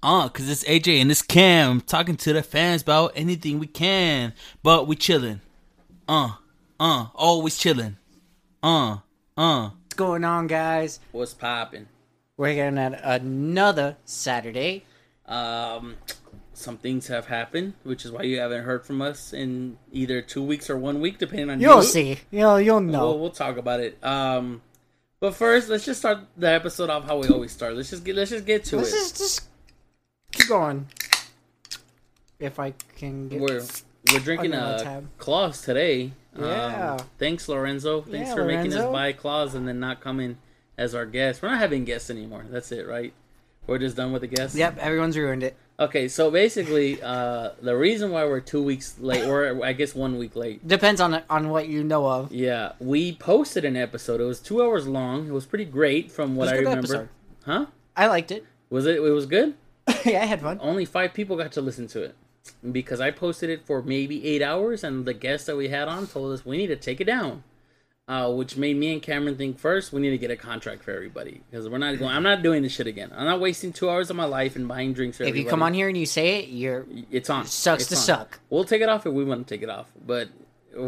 Uh, cause it's AJ and it's Cam talking to the fans about anything we can, but we chilling. Uh, uh, always chilling. Uh, uh. What's going on, guys? What's popping? We're getting at another Saturday. Um, some things have happened, which is why you haven't heard from us in either two weeks or one week, depending on You'll you. see. You'll you'll know. We'll, we'll talk about it. Um, but first, let's just start the episode off how we always start. Let's just get let's just get to Let's it. just just keep going. If I can get We're we're drinking a claws today. Yeah. Um, thanks, Lorenzo. Thanks Yeah, for making us buy claws and then not coming as our guest. We're not having guests anymore. That's it, right? We're just done with the guests. Yep, everyone's ruined it. Okay, so basically, uh, the reason why we're two weeks late, or I guess one week late, Depends on on what you know of. yeah, we posted an episode. It was two hours long. It was pretty great from what It was a I remember. episode. Huh? I liked it. Was it? It was good. yeah, I had fun. Only five people got to listen to it because I posted it for maybe eight hours, and the guest that we had on told us we need to take it down. Uh, which made me and Cameron think first we need to get a contract for everybody because we're not going. I'm not doing this shit again. I'm not wasting two hours of my life and buying drinks for If everybody. you come on here and you say it, you're it's on. sucks It's to on. suck. We'll take it off if we want to take it off, but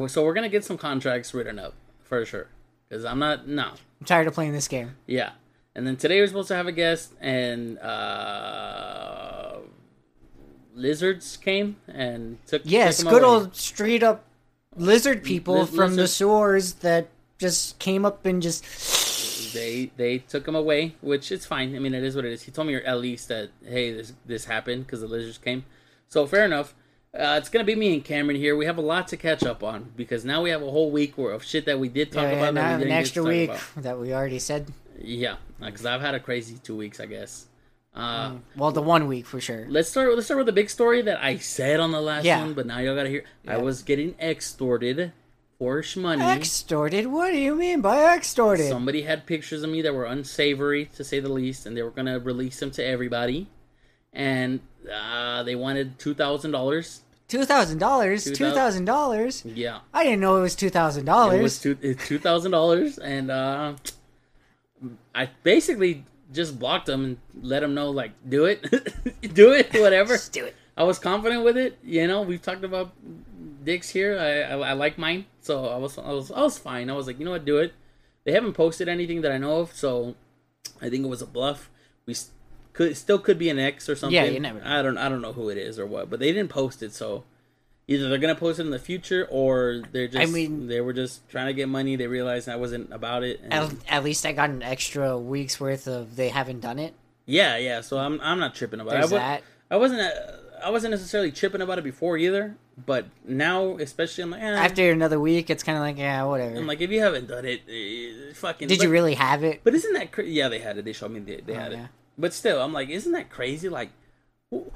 so we're gonna get some contracts written up for sure. Because I'm not no, I'm tired of playing this game. yeah. And then today we're supposed to have a guest, and uh, lizards came and took. Yes, took good away. old straight up lizard people Liz- from the lizard- sewers that just came up and just They they took him away, which is fine. I mean, it is what it is. He told me at least that hey, this this happened because the lizards came. So fair enough. Uh, it's gonna be me and Cameron here. We have a lot to catch up on because now we have a whole week worth of shit that we did talk yeah, about. now that we an didn't to extra week about. that we already said. Yeah, because I've had a crazy two weeks, I guess. Uh, Well, the one week for sure. Let's start. Let's start with the big story that I said on the last Yeah. one, but now y'all gotta hear. I was getting extorted for money. Extorted? What do you mean by extorted? Somebody had pictures of me that were unsavory, to say the least, and they were gonna release them to everybody. And uh, they wanted two thousand dollars. Two thousand dollars. Two Two thou- thousand dollars. Yeah, I didn't know it was two thousand dollars. it was two two thousand dollars, and uh, I basically just blocked them and let them know, like, do it, do it, whatever. Just do it. I was confident with it. You know, we've talked about dicks here. I, I, I like mine, so I was I was I was fine. I was like, you know what, do it. They haven't posted anything that I know of, so I think it was a bluff. We could still could be an X or something. Yeah, you never know. I don't I don't know who it is or what, but they didn't post it, so either they're gonna post it in the future or they're just. I mean- they were just trying to get money. They realized I wasn't about it. and- At, at least I got an extra week's worth of they haven't done it. yeah, yeah. So I'm I'm not tripping about There's it. I, that. I wasn't. Uh, I wasn't necessarily tripping about it before either, but now, especially, I'm like, eh, After another week, it's kind of like yeah, whatever. I'm like, if you haven't done it, eh, fucking. Did but, you really have it? But isn't that crazy? Yeah, they had it. They showed me they, they Oh, had yeah. it. But still, I'm like, isn't that crazy? Like, who,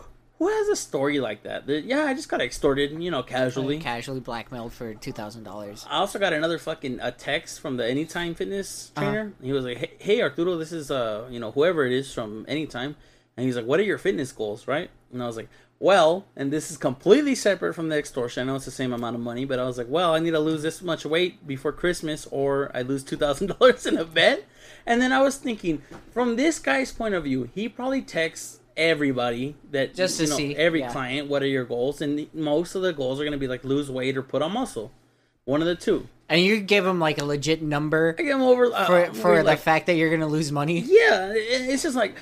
who has a story like that? That, yeah, I just got extorted, you know, casually. Casually blackmailed for two thousand dollars. I also got another fucking a text from the Anytime Fitness Uh-huh. trainer. He was like, hey, "Hey Arturo, this is uh, you know, whoever it is from Anytime," and he's like, "What are your fitness goals?" Right? And I was like, "Well," and this is completely separate from the extortion. I know it's the same amount of money, but I was like, "Well, I need to lose this much weight before Christmas, or I lose two thousand dollars in a bet." And then I was thinking, from this guy's point of view, he probably texts everybody that Just you to know, see, every yeah. client, what are your goals? And most of the goals are going to be like lose weight or put on muscle. One of the two. And you give them like a legit number I get them over uh, for for the like, fact that you're gonna lose money. yeah. It's just like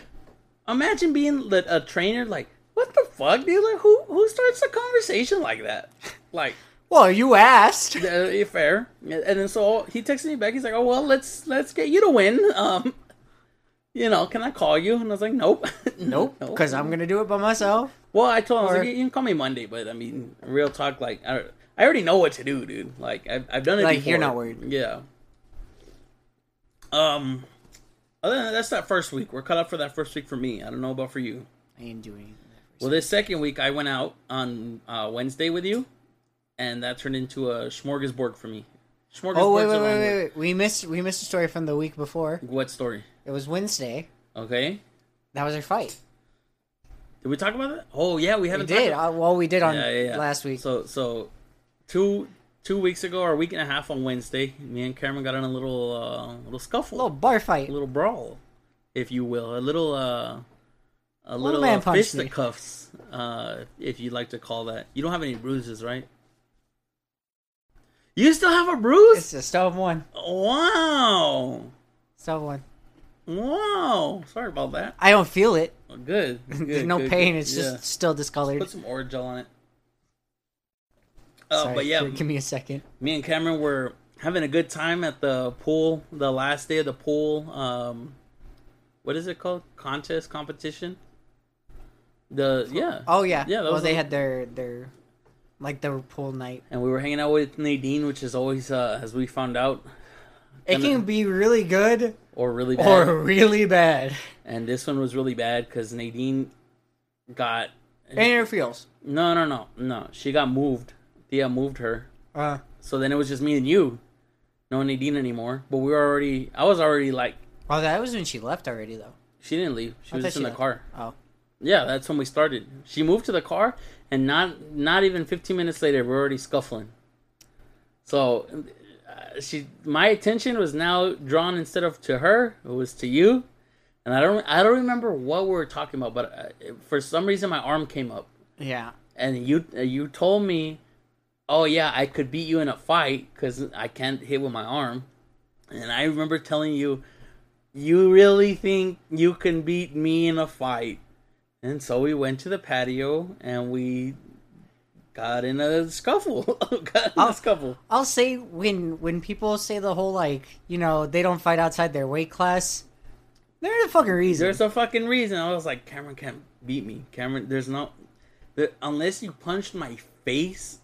imagine being a trainer. Like what the fuck, dude? Like who who starts a conversation like that? Like Well, you asked. uh, fair. And then so he texted me back. He's like, oh well, let's let's get you to win. Um, you know, can I call you? And I was like, nope, Nope, because I'm gonna do it by myself. Well, I told him I was like, you can call me Monday, but I mean, real talk. Like, I, I already know what to do, dude. Like, I've, I've done it. Like, before. you're not worried. Yeah. Um. Other than that, that's that first week. We're cut up for that first week for me. I don't know about for you. I didn't do anything. Well, this second week, I went out on uh, Wednesday with you, and that turned into a smorgasbord for me. Oh wait, wait, wait, wait, wait! We missed we missed a story from the week before. What story? It was Wednesday. Okay. That was our fight. Did we talk about that? Oh yeah, we We haven't. did. talked- Uh, well, we did on Yeah, yeah, yeah. last week. So so two two weeks ago or a week and a half on Wednesday, me and Cameron got in a little uh little scuffle, a little bar fight. a little brawl, if you will, a little uh a Little little man uh, me. fisticuffs, uh, if you'd like to call that. You don't have any bruises, right? You still have a bruise? It's a stove one. Wow. Stove one. Wow. Sorry about that. I don't feel it. Oh, Good. There's no good, pain. good. It's Yeah. just still discolored. Put some Orajel on it. Oh, Sorry, but yeah, give, give me a second. me and Cameron were having a good time at the pool. The last day of the pool, um, what is it called? Contest competition. The yeah, Oh yeah. Yeah, Well, they a- had their their like the pool night. and we were hanging out with Nadine, which is always, uh, as we found out, It can be really good or really bad. or really bad. and this one was really bad because Nadine got feels. no, no, no, no. She got moved. Thea moved her. Uh, So then it was just me and you, no Nadine anymore. But we were already. I was already like, oh, that was when she left already, though. she didn't leave. She I was just in the left. car. Oh, Yeah, that's when we started. She moved to the car, and not not even 15 minutes later, we're already scuffling. So, uh, she my attention was now drawn instead of to her, it was to you, and I don't I don't remember what we were talking about, but uh, for some reason my arm came up, yeah. and you uh, you told me, oh yeah, I could beat you in a fight because I can't hit with my arm, and I remember telling you, you really think you can beat me in a fight. And so we went to the patio and we got in a scuffle. got in Oh. a scuffle. I'll say when when people say the whole like you know they don't fight outside their weight class, there's a fucking reason. There's a fucking reason. I was like, Cameron can't beat me. Cameron, there's no, there, unless you punched my face,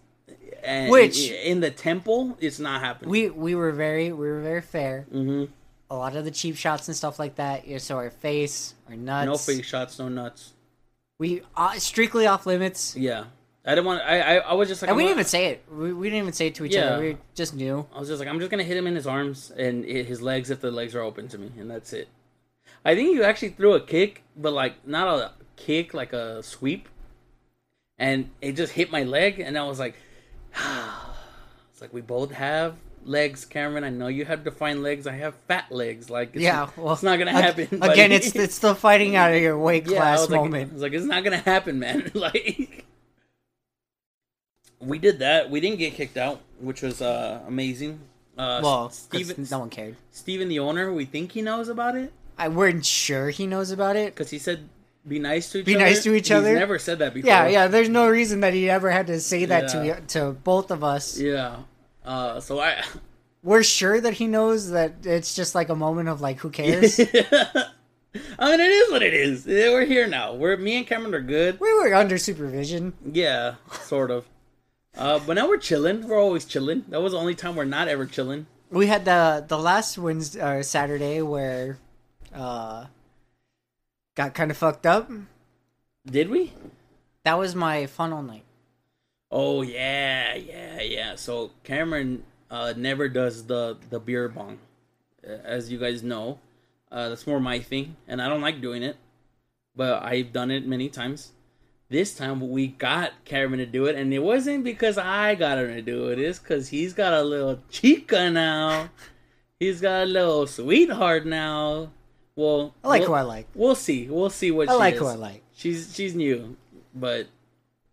and Which- in the temple, it's not happening. we we were very we were very fair. hmm A lot of the cheap shots and stuff like that. So our face, our nuts. no face shots, no nuts. We uh, strictly off limits. Yeah, I didn't want. I I, I was just like, And we I'm didn't gonna- even say it. We, we didn't even say it to each Yeah. other. We just knew. I was just like, I'm just gonna hit him in his arms and hit his legs if the legs are open to me, and that's it. I think you actually threw a kick, but like not a kick, like a sweep, and it just hit my leg, and I was like, it's like we both have legs, Cameron. I know you have defined legs. I have fat legs. Like, it's, Yeah, well, it's not gonna happen. buddy. Again, it's it's the fighting out of your weight yeah, I class like, moment. I was like, it's not gonna happen, man. like, we did that. We didn't get kicked out, which was uh, amazing. Uh, well, Steven, no one cared. Steven, the owner, we think he knows about it I weren't sure he knows about it. because he said, "Be nice to each Be other." nice to each He's other? Never said that before. Yeah, yeah. There's no reason that he ever had to say that Yeah. to to both of us. yeah. Uh, so I, We're sure that he knows that it's just like a moment of like, who cares? I mean, it is what it is. We're here now. We're me and Cameron are good. we were under supervision. Yeah, sort of. Uh, but now we're chilling. We're always chilling. That was the only time we're not ever chilling. We had the the last Wednesday or Saturday where uh got kind of fucked up. Did we? That was my funnel night. Oh yeah, yeah, yeah. So Cameron uh, never does the the beer bong, as you guys know. Uh, that's more my thing, and I don't like doing it, but I've done it many times. This time we got Cameron to do it, and it wasn't because I got him to do it. It's because he's got a little chica now. He's got a little sweetheart now. Well, I like we'll, who I like. We'll see. We'll see what I she like is. who I like. She's she's new, but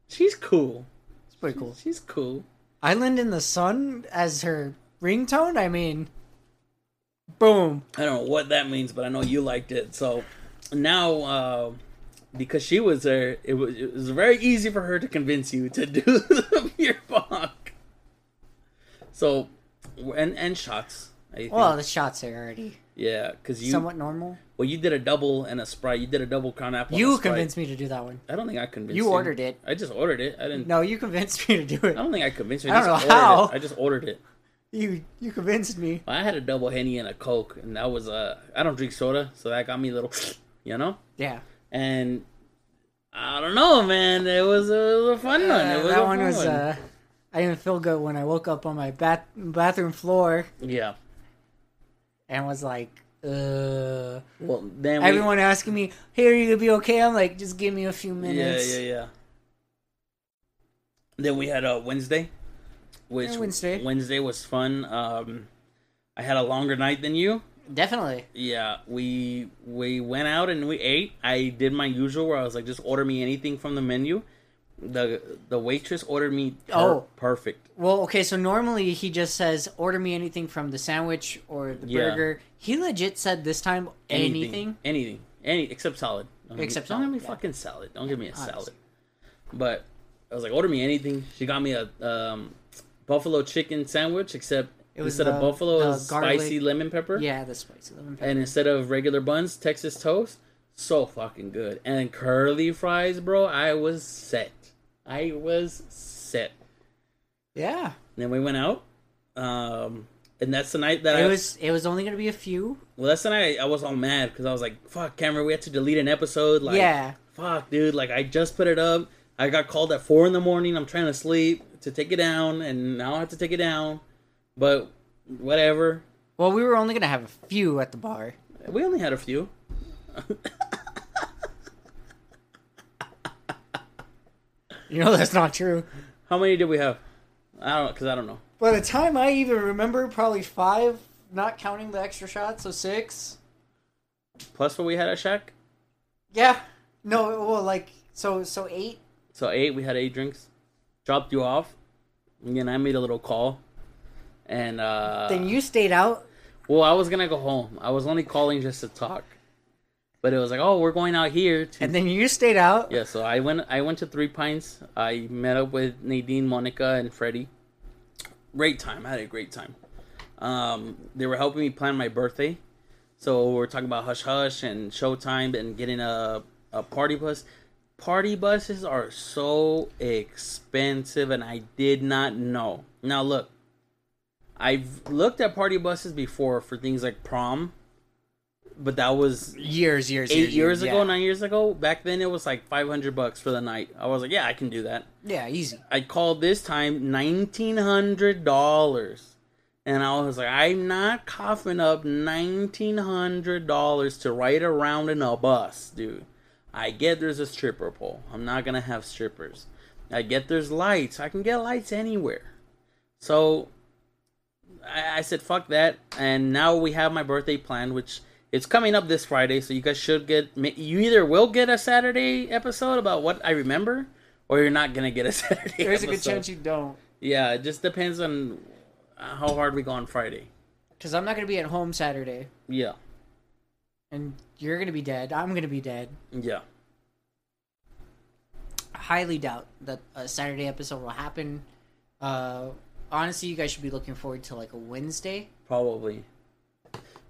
she's cool. It's pretty cool. She's cool. Island in the Sun as her ringtone. I mean, boom. I don't know what that means, but I know you liked it. So now, uh, because she was there, it was it was very easy for her to convince you to do the beer bong. So, and and shots. I think. Well, the shots are already yeah, because you somewhat normal. Well you did a double and a sprite. You did a double crown apple. You convinced me to do that one. I don't think I convinced You you. ordered it. I just ordered it. I didn't. No, you convinced me to do it. I don't think I convinced you. I don't just know ordered how. It. I just ordered it. You you convinced me. I had a double henny and a coke, and that was uh I don't drink soda, so that got me a little, you know. Yeah. And I don't know, man. It was a, a fun one. It Uh, was that a one was. one. uh I didn't feel good when I woke up on my bath bathroom floor yeah. and was like, uh. Well, then we, Everyone asking me, "Hey, are you gonna be okay?" I'm like, "Just give me a few minutes." yeah, yeah. Yeah. Then we had a Wednesday, which Yeah, Wednesday. Wednesday was fun. Um, I had a longer night than you, Definitely. Yeah, we we went out and we ate. I did my usual where I was like, just order me anything from the menu. The the waitress ordered me per- Oh. perfect. Well, okay, so normally he just says, order me anything from the sandwich or the Yeah. burger. He legit said this time, anything. anything, any except salad. Don't give me- Except don't give me yeah. fucking salad. Don't give me a Honestly. salad. But I was like, order me anything. She got me a um, buffalo chicken sandwich, except It was instead of the- buffalo, it was garlic- spicy lemon pepper. Yeah, the spicy lemon pepper. And instead of regular buns, Texas toast. So fucking good. And curly fries, bro. I was set. I was set. yeah. then we went out. Um, and that's the night that It I was it was only gonna be a few. Well, that's the night I was all mad because I was like, "Fuck, Cameron, we had to delete an episode." Like, yeah. fuck, dude. Like, I just put it up. I got called at four in the morning. I'm trying to sleep to take it down, and now I have to take it down. But whatever. Well, we were only gonna have a few at the bar. We only had a few. You know that's not true. How many did we have? I don't because I don't know. By the time I even remember, probably five, not counting the extra shots, so six. Plus what we had at Shack. Yeah. No, well, like so so eight. So eight. We had eight drinks. Dropped you off. And then I made a little call. And uh then you stayed out. Well, I was gonna go home. I was only calling just to talk. But it was like, oh, we're going out here. To... And then you stayed out. Yeah, so I went. I went to Three Pines. I met up with Nadine, Monica, and Freddie. Great time. I had a great time. Um, they were helping me plan my birthday, so we're talking about hush hush and showtime and getting a a party bus. Party buses are so expensive, and I did not know. Now look, I've looked at party buses before for things like prom, but that was Years, years, eight years ago, yeah. nine years ago. Back then, it was like five hundred bucks for the night. I was like, yeah, I can do that. Yeah, easy. I called this time nineteen hundred dollars, and I was like, I'm not coughing up nineteen hundred dollars to ride around in a bus, dude. I get there's a stripper pole. I'm not gonna have strippers. I get there's lights. I can get lights anywhere. So I, I said, fuck that. And now we have my birthday planned, which it's coming up this Friday. So you guys should get. You either will get a Saturday episode about what I remember, or you're not gonna get a Saturday. There's a good chance you don't, Yeah, it just depends on how hard we go on Friday. because I'm not gonna be at home Saturday, Yeah, and you're gonna be dead. I'm gonna be dead. yeah. I highly doubt that a Saturday episode will happen. Uh, honestly, you guys should be looking forward to like a Wednesday. Probably.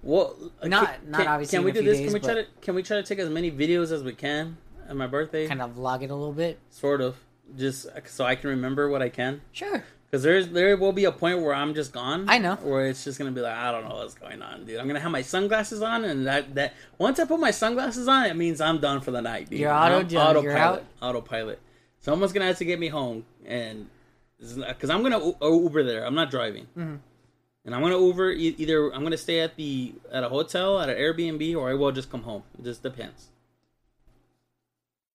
Well, Not- can, not obviously Can we do this? days, can we try to? Can we try to take as many videos as we can at my birthday? Kind of vlog it a little bit. Sort of. Just so I can remember what I can. Sure. Because there's there will be a point where I'm just gone. I know. Where it's just gonna be like I don't know what's going on, dude. I'm gonna have my sunglasses on, and that that once I put my sunglasses on, it means I'm done for the night, dude. You're auto- you're autopilot. out? Autopilot. Someone's gonna have to get me home, and because I'm gonna U- Uber there. I'm not driving, Mhm. And I'm gonna Uber. Either I'm gonna stay at the at a hotel, at an Airbnb, or I will just come home. It just depends.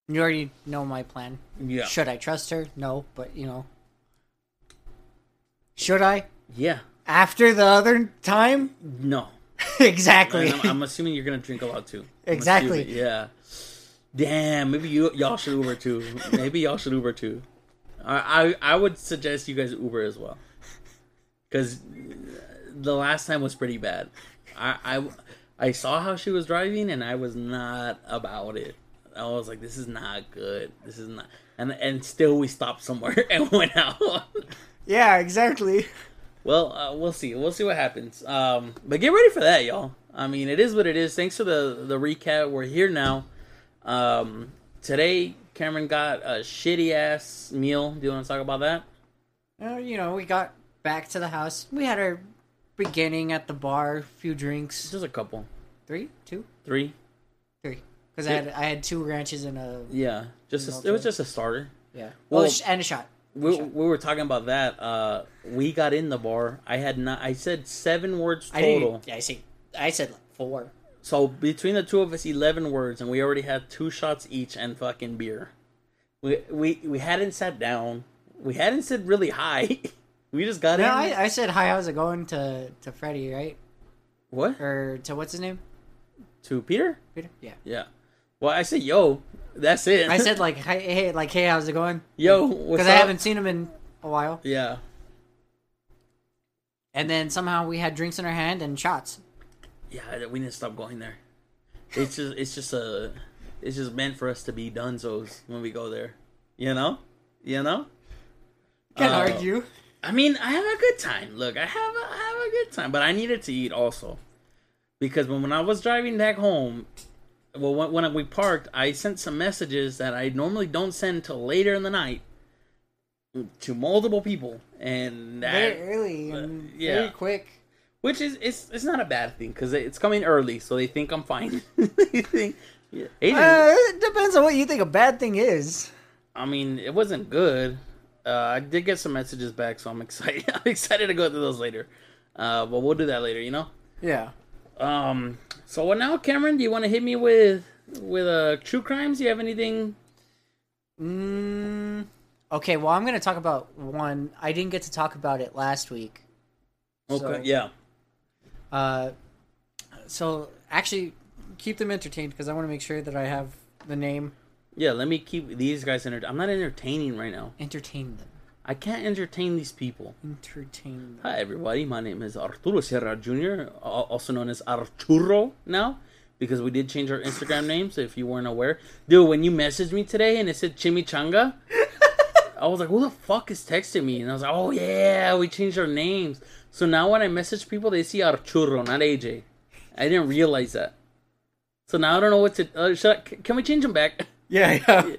You already know my plan. Yeah. Should I trust her? No, but you know. Should I? Yeah. After the other time? No. exactly. I'm, I'm assuming you're gonna drink a lot too. I'm Exactly. assuming, Yeah. Damn. Maybe you y'all should Uber too. Maybe y'all should Uber too. I I, I would suggest you guys Uber as well. Because the last time was pretty bad. I, I I saw how she was driving and I was not about it. I was like, this is not good. This is not. And and still we stopped somewhere and went out. yeah, exactly. Well, uh, we'll see. We'll see what happens. Um, but get ready for that, y'all. I mean, it is what it is. Thanks for the the recap. We're here now. Um, today, Cameron got a shitty ass meal. Do you want to talk about that? Uh, you know, we got back to the house. We had our beginning at the bar, a few drinks. Just a couple, Three? Two? three. Three. Because I had I had two ranches and a Yeah, just a, it was just a starter. yeah. Well- sh- and a shot. We, we were talking about that. Uh, we got in the bar. I had not. I said seven words I total. didn't. I say I said like four. So between the two of us, eleven words, and we already had two shots each and fucking beer. We we we hadn't sat down. We hadn't said really hi. we just got No, in. I, I said hi. How's it going to to Freddie? Right? What or to what's his name? to Peter? Peter. Yeah. Yeah. Well, I said yo. That's it. I said like, hey, hey, like, hey, how's it going? yo. Because? I haven't seen him in a while. Yeah. And then somehow we had drinks in our hand and shots. Yeah. We didn't stop going there. It's just. It's just a. It's just meant for us to be dunzos when we go there. You know. You know. Can't Uh, argue. I mean, I have a good time. Look, I have a, I have a good time, but I needed to eat also because when, when I was driving back home, well, when, when we parked, I sent some messages that I normally don't send till later in the night to multiple people, and that, Very early uh, yeah. very quick. which is it's it's not a bad thing because it's coming early, so they think I'm fine. they think, yeah, Uh, it depends on what you think a bad thing is. I mean, it wasn't good. Uh, I did get some messages back, so I'm excited. I'm excited to go through those later. Uh, but we'll do that later, you know. Yeah. Um. So what now, Cameron? Do you want to hit me with with uh true crimes? Do you have anything? Mm, okay, well, I'm going to talk about one. I didn't get to talk about it last week. Okay. So- yeah. Uh, so actually, keep them entertained because I want to make sure that I have the name. Yeah. Let me keep these guys entertained. I'm not entertaining right now. Entertain them. I can't entertain these people. Entertain them. Hi everybody. My name is Arturo Sierra Jr., also known as Arturo now. Because we did change our Instagram names, if you weren't aware. Dude, when you messaged me today and it said Chimichanga, I was like, who the fuck is texting me? And I was like, oh yeah, we changed our names. So now when I message people, they see Arturo, not AJ. I didn't realize that. So now I don't know what to. Uh, I, can we change them back? Yeah, yeah.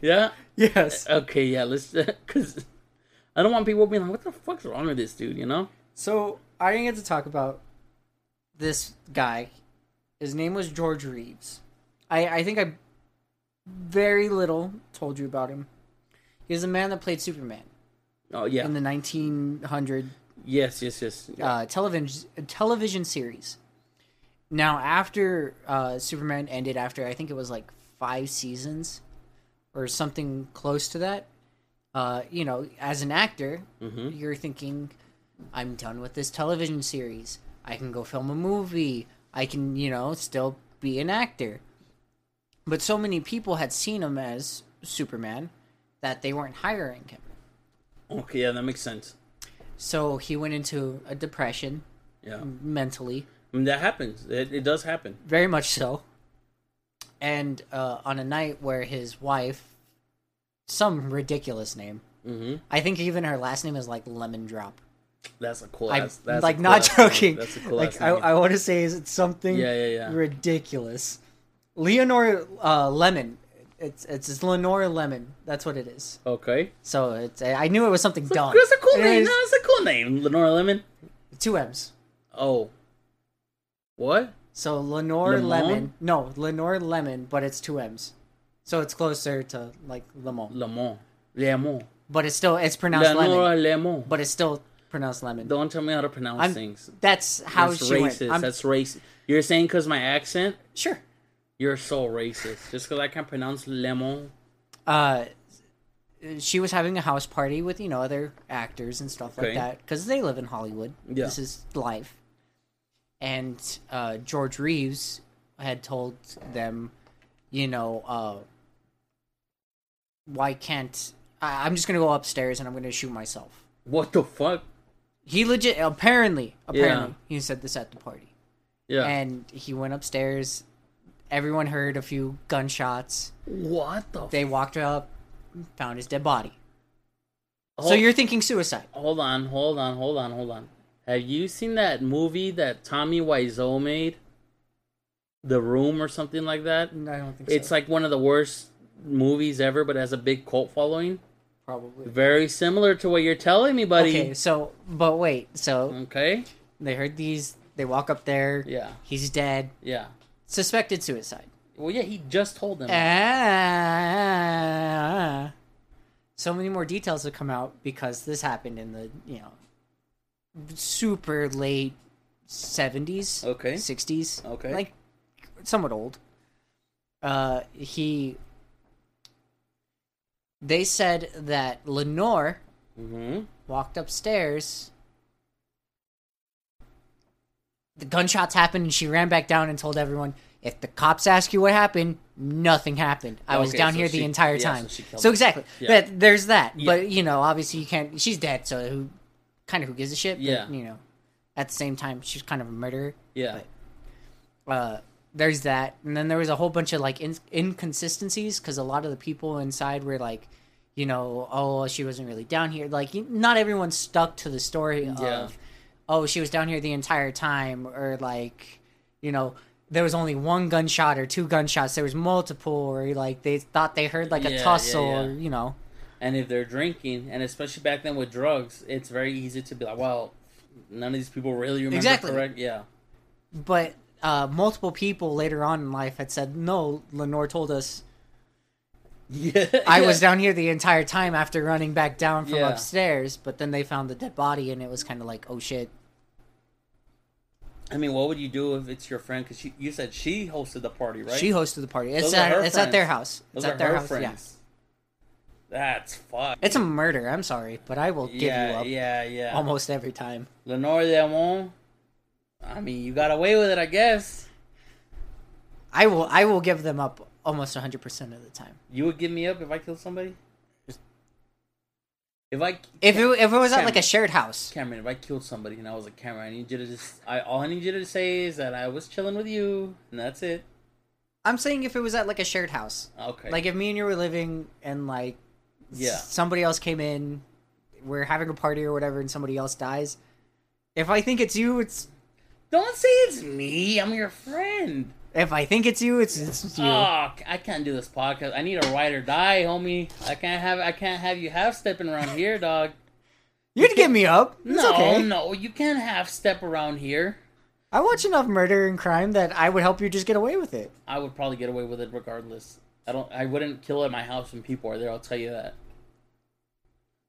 yeah. yes. Okay. Yeah. Let's. Because I don't want people being like, "What the fuck's wrong with this dude?" You know. So I didn't get to talk about this guy. His name was George Reeves. I, I think I very little told you about him. He was a man that played Superman Oh yeah. in the 1900 yes. Yes. Yes. uh, television television series. Now, after uh, Superman ended, after I think it was like five seasons or something close to that, uh, you know, as an actor, hmm you're thinking, I'm done with this television series. I can go film a movie. I can, you know, still be an actor. But so many people had seen him as Superman that they weren't hiring him. Okay. Yeah, that makes sense. So he went into a depression Yeah. mentally, I mean, that happens. It, it does happen. very much so. And uh, on a night where his wife, some ridiculous name, hmm I think even her last name is like Lemon Drop. That's a cool. I ass, that's like cool not ass name. joking. That's a cool like ass I, name. I want to say is it something Yeah, yeah, yeah. ridiculous. Leonore uh, Lemon. It's it's it's Lenore Lemmon. That's what it is. Okay. So it's I knew it was something dumb. That's a cool name. Anyways, No, that's a cool name. Lenora Lemon. Two M's. Oh. What? So Lenore Lemon? Lemon. No, Lenore Lemon, but it's two M's. So it's closer to like lemon, Lemon. Lemon. but it's still it's pronounced Lenora lemon, Lemon. but it's still pronounced lemon. Don't tell me how to pronounce I'm- things. That's how That's she racist. went. That's racist. You're saying because my accent? sure. You're so racist. Just because I can't pronounce lemon. uh she was having a house party with you know other actors and stuff like that because they live in hollywood Yeah. this is life and uh george reeves had told them you know uh why can't I, i'm just gonna go upstairs and i'm gonna shoot myself What the fuck? he legit apparently apparently he said this at the party Yeah. and he went upstairs everyone heard a few gunshots what the they walked up found his dead body Hold- So you're thinking suicide? Hold on, hold on, hold on, hold on. Have you seen that movie that Tommy Wiseau made? The Room or something like that? I don't think so. It's like one of the worst movies ever, but has a big cult following. probably. Very similar to what you're telling me, buddy. Okay, so but wait, so Okay? they heard these. They walk up there. Yeah, He's dead. yeah. Suspected suicide. Well, yeah, he just told them. Ah. So many more details have come out because this happened in the you know super late seventies, Okay. sixties, Okay. like somewhat old. Uh, he. They said that Lenore Mm-hmm. walked upstairs the gunshots happened, and she ran back down and told everyone, "If the cops ask you what happened, nothing happened. I was Okay, down so here she- the entire yeah, time." so so exactly, Yeah. but there's that. Yeah. But you know, obviously, you can't. She's dead, so who, kind of, who gives a shit? But, Yeah. you know, at the same time, she's kind of a murderer. Yeah. But, uh, there's that, and then there was a whole bunch of like in- inconsistencies because a lot of the people inside were like, you know, oh, she wasn't really down here. Like, not everyone stuck to the story Yeah. of, oh, she was down here the entire time, or like, you know, there was only one gunshot or two gunshots. There was multiple, or like they thought they heard like a yeah, tussle, yeah. or you know, And if they're drinking, and especially back then with drugs, it's very easy to be like, well, none of these people really remember Exactly. correct. Yeah. but uh, multiple people later on in life had said, no, Lenore told us Yeah. I yeah. was down here the entire time after running back down from Yeah. upstairs, but then they found the dead body and it was kind of like, oh shit. I mean, what would you do if it's your friend? Because you said she hosted the party, right? She hosted the party. It's Those at it's at their house. Those It's are at their house. friends. That's fuck. It's a murder. I'm sorry, but I will give you up yeah, yeah. almost every time. Lenore Lemmon. I mean, you got away with it, I guess. I will I will give them up almost 100% of the time. You would give me up if I killed somebody. If I If it if it was at like a shared house. Cameron, if I killed somebody and I was like, Cameron, I need you to just, I all I need you to say is that I was chilling with you, and that's it. I'm saying if it was at like a shared house. Okay. Like if me and you were living and like Yeah. somebody else came in, we're having a party or whatever and somebody else dies. If I think it's you, it's don't say it's me. I'm your friend. If I think it's you, it's it's you. Oh, I can't do this podcast. I need a ride or die, homie. I can't have, I can't have you half stepping around here, dog. You'd get me up. It's no, okay. no, you can't half step around here. I watch enough murder and crime that I would help you just get away with it. I would probably get away with it regardless. I don't. I wouldn't kill at my house when people are there. I'll tell you that.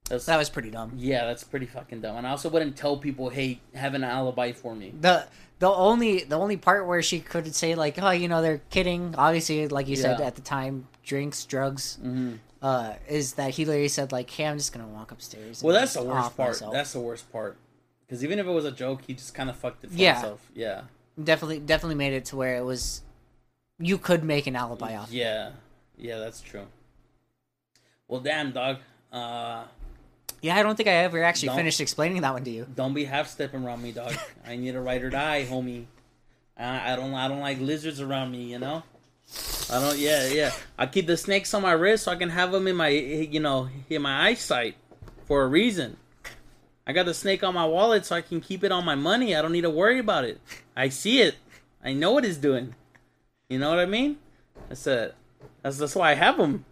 That's, That was pretty dumb. yeah, that's pretty fucking dumb. And I also wouldn't tell people, "Hey, have an alibi for me." The the only the only part where she could say like, oh, you know, they're kidding. Obviously, like you said at the time, drinks, drugs. hmm Uh, is that he literally said like, hey, I'm just gonna walk upstairs. Well, that's the worst part. myself. That's the worst part. Because even if it was a joke, he just kind of fucked it for Yeah. himself. Yeah. definitely definitely made it to where it was you could make an alibi off. Yeah. Yeah, that's true. Well, damn, dog. Uh, Yeah, I don't think I ever actually Don't- finished explaining that one to you. don't be half stepping around me, dog. I need a ride or die, homie. I, I don't. I don't like lizards around me. You know. I don't. Yeah, yeah. I keep the snakes on my wrist so I can have them in my, you know, in my eyesight, for a reason. I got the snake on my wallet so I can keep it on my money. I don't need to worry about it. I see it. I know what it's doing. You know what I mean? That's it. That's that's why I have them.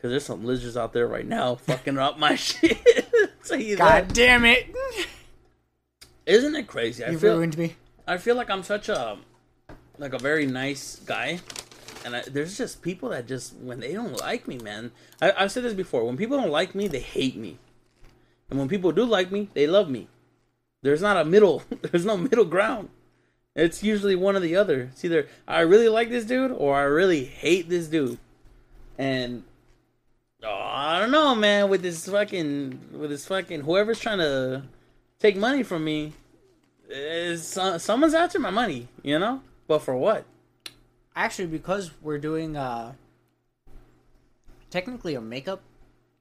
Cause there's some lizards out there right now fucking up my shit. God that. damn it! Isn't it crazy? I You feel ruined me. I feel like I'm such a like a very nice guy, and I, there's just people that just when they don't like me, man. I, I've said this before. When people don't like me, they hate me, and when people do like me, they love me. There's not a middle. There's no middle ground. It's usually one or the other. It's either I really like this dude or I really hate this dude, and oh, I don't know, man. With this fucking with this fucking whoever's trying to take money from me, is so- someone's after my money, you know? But for what? Actually, because we're doing uh technically a makeup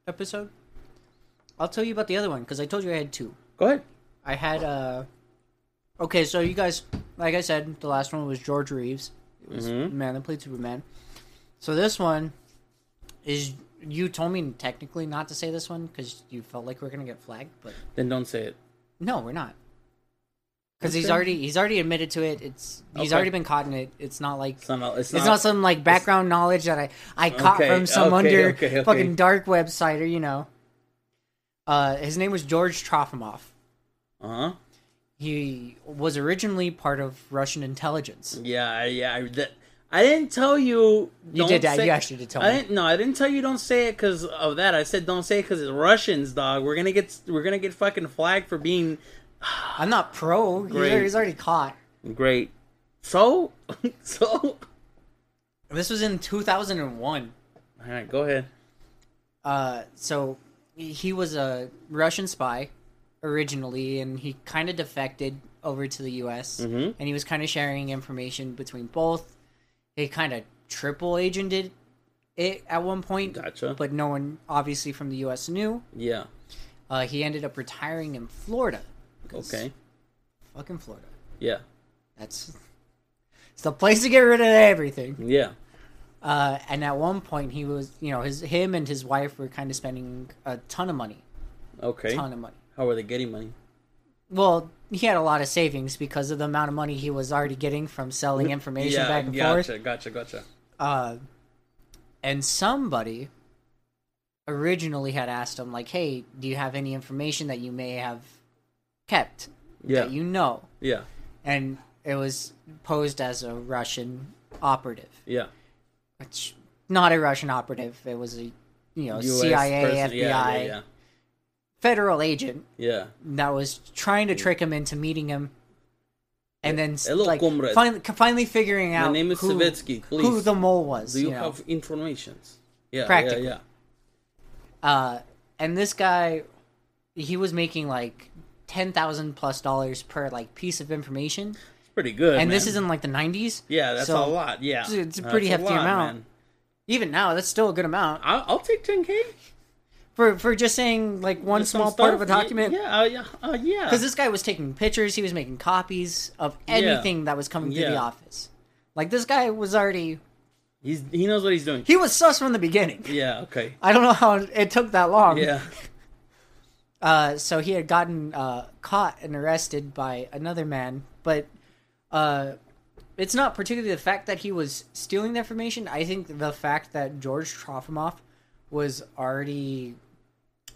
episode, I'll tell you about the other one because I told you I had two. Go ahead. I had uh okay, so you guys, like I said, the last one was George Reeves. It was Mhm. the man that played Superman. So this one is you told me technically not to say this one because you felt like we are gonna get flagged, but Then don't say it. no, we're not. Because he's already he's already admitted to it. It's he's Okay. already been caught in it. It's not like It's not. It's it's not. not some like background knowledge that I I caught Okay, from some under fucking dark website or you know. Uh, his name was George Trofimoff. uh huh. He was originally part of Russian intelligence. Yeah. I- Yeah. I, that, I didn't tell you. You did that. say- You actually did tell I me. didn't. No, I didn't tell you. Don't say it because of that. I said don't say it because it's Russians, dog. We're gonna get. We're gonna get fucking flagged for being I'm not pro. He's already, he's already caught. great. So, so. This was in 2001. All right. Go ahead. Uh, so he was a Russian spy originally, and he kind of defected over to the U.S. Mhm. and he was kind of sharing information between both. He kind of triple agented it at one point, Gotcha. but no one obviously from the U.S. knew. Yeah. Uh, he ended up retiring in Florida. Okay. fucking Florida. Yeah. That's it's the place to get rid of everything. Yeah. Uh, and at one point, he was, you know, his him and his wife were kind of spending a ton of money, Okay. ton of money. How were they getting money? Well, he had a lot of savings because of the amount of money he was already getting from selling information yeah. back and gotcha. forth. Gotcha. Gotcha. Uh, and somebody originally had asked him, like, "Hey, do you have any information that you may have kept Yeah. that you know?" Yeah. And it was posed as a Russian operative, Yeah. which not a Russian operative. It was a you know US CIA, person- FBI, Yeah. Yeah. Yeah. federal agent yeah. that was trying to trick him into meeting him, and then Hello, like comrade. finally, finally figuring out My name is who, Savetsky. Please. who the mole was. Do you, you know? have information? Yeah. Practically. Yeah. Uh, and this guy, he was making like ten thousand plus dollars per like piece of information, It's pretty good. and this is in like the nineties. Yeah, that's so a lot. Yeah. it's a- a That's pretty hefty lot, amount. man. Even now, that's still a good amount I'll, I'll take 10k. For for just saying like one Just small part of a document. Yeah. Uh, yeah. Uh, yeah. Because this guy was taking pictures, he was making copies of anything that was coming through the office. Like this guy was already He's he knows what he's doing. he was sus from the beginning. Yeah. Okay. I don't know how it took that long. Yeah. Uh, so he had gotten uh, caught and arrested by another man, but uh, it's not particularly the fact that he was stealing the information. I think the fact that George Trofimoff was already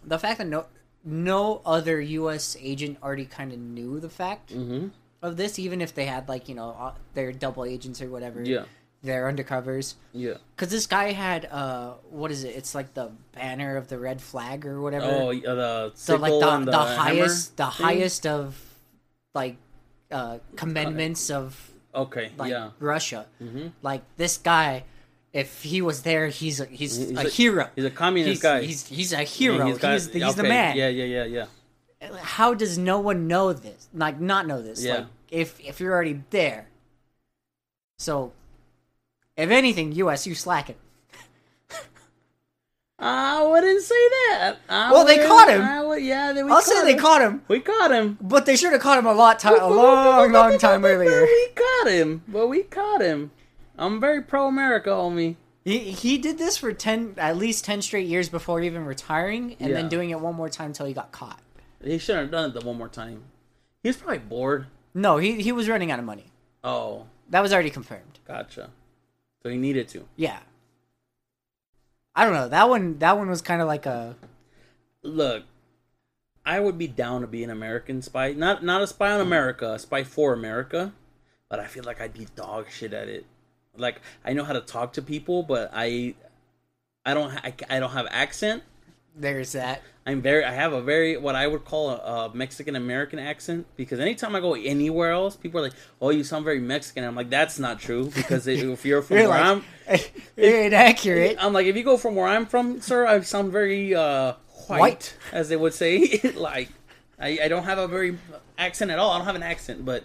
the fact that no no other U.S. agent already kind of knew the fact Mm-hmm. of this, even if they had like you know uh, their double agents or whatever. Yeah. They're undercovers. Yeah. Because this guy had uh, what is it? It's like the banner of the red flag or whatever. Oh, uh, the So like the the, the, highest the thing? highest of like uh commandments of Okay. like yeah. Russia. Mm-hmm. Like this guy, if he was there, he's a, he's, He's a, a- hero. He's a communist He's, guy. he's he's a hero. He's He's, got- the, he's the man. Yeah. Yeah. Yeah. Yeah. How does no one know this? Like not know this? Yeah. Like if if you're already there. So, if anything, U.S. you slacking. I wouldn't say that. I Well, they caught him. Would- yeah, they, we I'll say caught they him. caught him, We caught him. but they should have caught him a lot time, a long, long time earlier. We caught him. But we caught him. I'm very pro America, homie. He he did this for ten at least ten straight years before even retiring, and then doing it one more time until he got caught. He shouldn't have done it the one more time. He was probably bored. No, he he was running out of money. Oh, That was already confirmed. gotcha. So he needed to. Yeah. I don't know. That one that one was kind of like a Look, I would be down to be an American spy. Not not a spy on America, a spy for America. But I feel like I'd be dog shit at it. Like I know how to talk to people, but I, I don't. I, I don't have accent. there's that. I'm very. I have a very what I would call a, a Mexican American accent because anytime I go anywhere else, people are like, "Oh, you sound very Mexican." I'm like, "That's not true," because if you're from You're where like, I'm, you're inaccurate. I'm like, if you go from where I'm from, sir, I sound very uh, white, White. as they would say. like, I, I don't have a very accent at all. I don't have an accent, but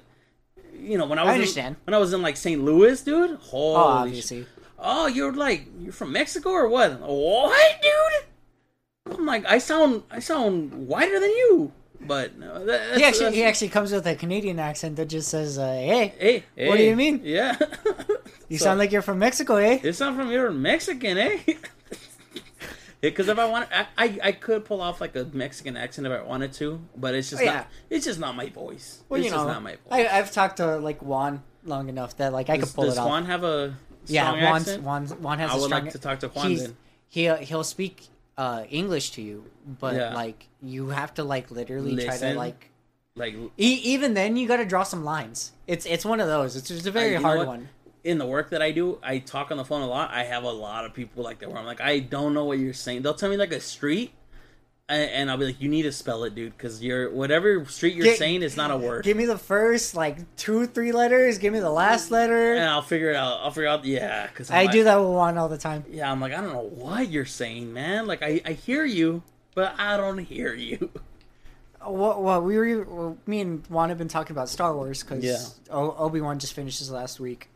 you know, when I was understand. In, when I was in like St. Louis, dude. Holy Oh, obviously. Oh, you're like you're from Mexico or what? What, dude? I'm like, I sound I sound whiter than you, but no, that, He actually he actually comes with a Canadian accent that just says, uh, "Hey, Hey, hey, What do you mean? Yeah, you So- sound like you're from Mexico, eh?" You sound from you're Mexican, eh? Because if I want, I, I I could pull off like a Mexican accent if I wanted to, but it's just Oh, yeah. not. It's just not my voice. Well, it's you just know, not my voice. I, I've talked to like Juan long enough that like I does could pull does it off. Juan have a yeah, strong Juan's, accent? Juan Juan has I a would strong. like to talk to Juan he's, then. He'll he'll speak uh, English to you, but Yeah. like you have to like literally try Listen. to like. Like E- even then, you got to draw some lines. It's it's one of those. It's just a very you know hard what? one. In the work that I do, I talk on the phone a lot. I have a lot of people like that where I'm like, I don't know what you're saying. They'll tell me like a street, and, and I'll be like, you need to spell it, dude, because you're whatever street you're saying is not a word. Give me the first like two three letters. Give me the last letter. and I'll figure it out. I'll figure out. Yeah, because I do that with Juan all the time. Yeah, I'm like, I don't know what you're saying, man. Like, I, I hear you, but I don't hear you. well, well, we were well, me and Juan have been talking about Star Wars because Yeah. Obi Wan just finished his last week,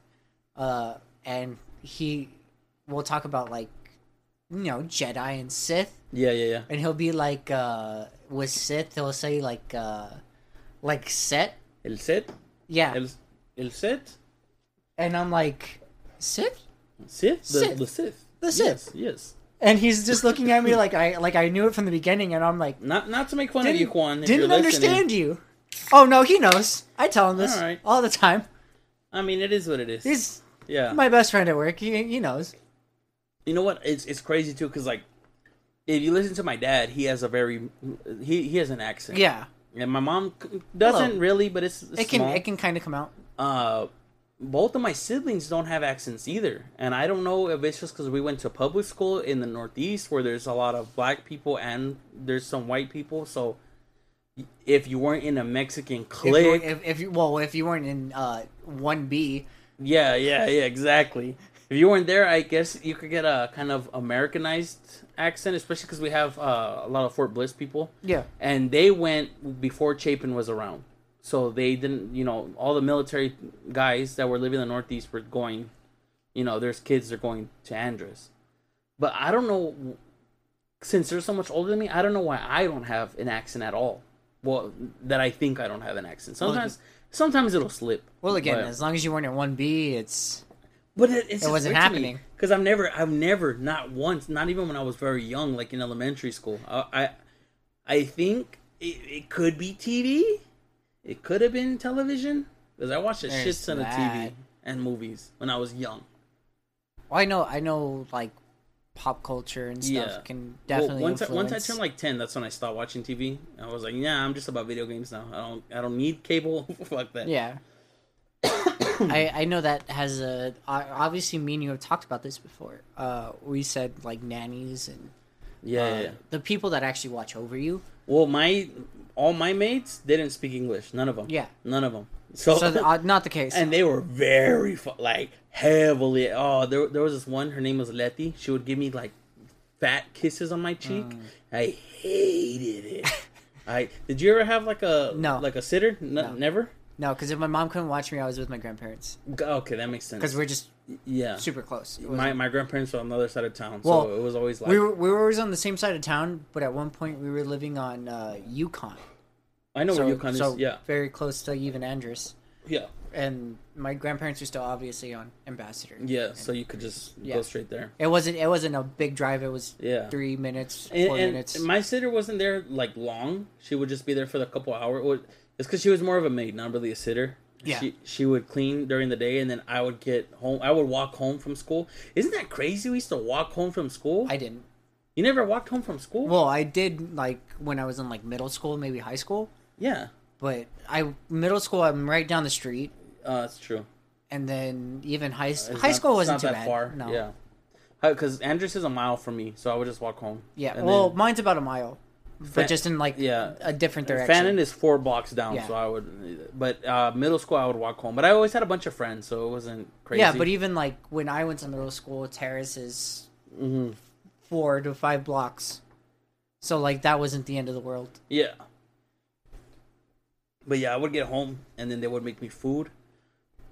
uh, and he we'll talk about like you know Jedi and Sith, Yeah, yeah, yeah. and he'll be like uh, with Sith, he'll say like uh, like set, El set, yeah, el, el set, and I'm like Sith, Sith, the Sith. the Sith, The Yes, Sith. yes. and he's just looking at me like I like I knew it from the beginning, and I'm like Not not to make fun of you, Juan. if didn't listening. understand you. Oh no, he knows. I tell him this All right. all the time. I mean, it is what it is. He's yeah. my best friend at work. He, he knows. you know what? It's it's crazy too, because like, if you listen to my dad, he has a very he he has an accent. Yeah, And my mom doesn't Hello. really, but it's, it's it can small. it can kind of come out. uh both of my siblings don't have accents either and i don't know if it's just because we went to public school in the northeast where there's a lot of black people and there's some white people so if you weren't in a mexican If, clique if, if you well, if you weren't in uh one B, yeah yeah yeah exactly if you weren't there i guess you could get a kind of americanized accent especially because we have uh, a lot of fort bliss people yeah, and they went before Chapin was around. So they didn't, you know, all the military guys that were living in the Northeast were going, you know, there's kids that are going to Andress. But I don't know, since they're so much older than me, I don't know why I don't have an accent at all. Well, that I think I don't have an accent. Sometimes, sometimes it'll slip. well again, but, as long as you weren't in one B, it's but it, it's it wasn't happening. because I've never, I've never, not once, not even when I was very young, like in elementary school. I, I, I think it, it could be TV. It could have been television because I watched a shit There's ton of TV and movies when I was young. well, I know I know like pop culture and stuff Yeah. can Well, definitely once I, once I turned like ten, that's when I stopped watching TV. I was like, yeah, I'm just about video games now. I don't, I don't need cable. Fuck that. yeah. I, I know that has a obviously me and you have talked about this before. Uh, we said like nannies and yeah, uh, yeah. the people that actually watch over you. Well, my all my mates didn't speak English. None of them. Yeah. None of them. So, So uh, not the case. and they were very fu- like heavily. Oh, there there was this one. Her name was Letty. She would give me like fat kisses on my cheek. Mm. I hated it. I did you ever have like a No. like a sitter? N- No. Never. No, because if my mom couldn't watch me, I was with my grandparents Okay, that makes sense. because we're just yeah, super close. My my grandparents were on the other side of town, Well, so it was always like we were we were always on the same side of town, but at one point we were living on uh, Yukon. I know so, where Yukon so is. Yeah, very close to even Andress. yeah, And my grandparents are still obviously on Ambassador. yeah. So you could just Yeah. go straight there. It wasn't it wasn't a big drive. It was Yeah. three minutes, And, four and minutes. my sitter wasn't there like long. She would just be there for the couple hours. It's because she was more of a maid, not really a sitter. Yeah. She she would clean during the day, and then I would get home. I would walk home from school. Isn't that crazy? We used to walk home from school. I didn't. you never walked home from school? Well, I did like when I was in like middle school, maybe high school. yeah, But I middle school, I'm right down the street, uh, that's true. and then even high It's high not- school wasn't not too that bad. far. No. Yeah, because Andrews is a mile from me, so I would just walk home. Yeah. And well, then- mine's about a mile, but just in like yeah. a different direction. Fannin is four blocks down, Yeah. so I would. But uh, middle school, I would walk home. But I always had a bunch of friends, so it wasn't crazy. Yeah, but even like when I went to middle school, Terrace is Mhm. four to five blocks. So like that wasn't the end of the world. Yeah. But yeah, I would get home and then they would make me food.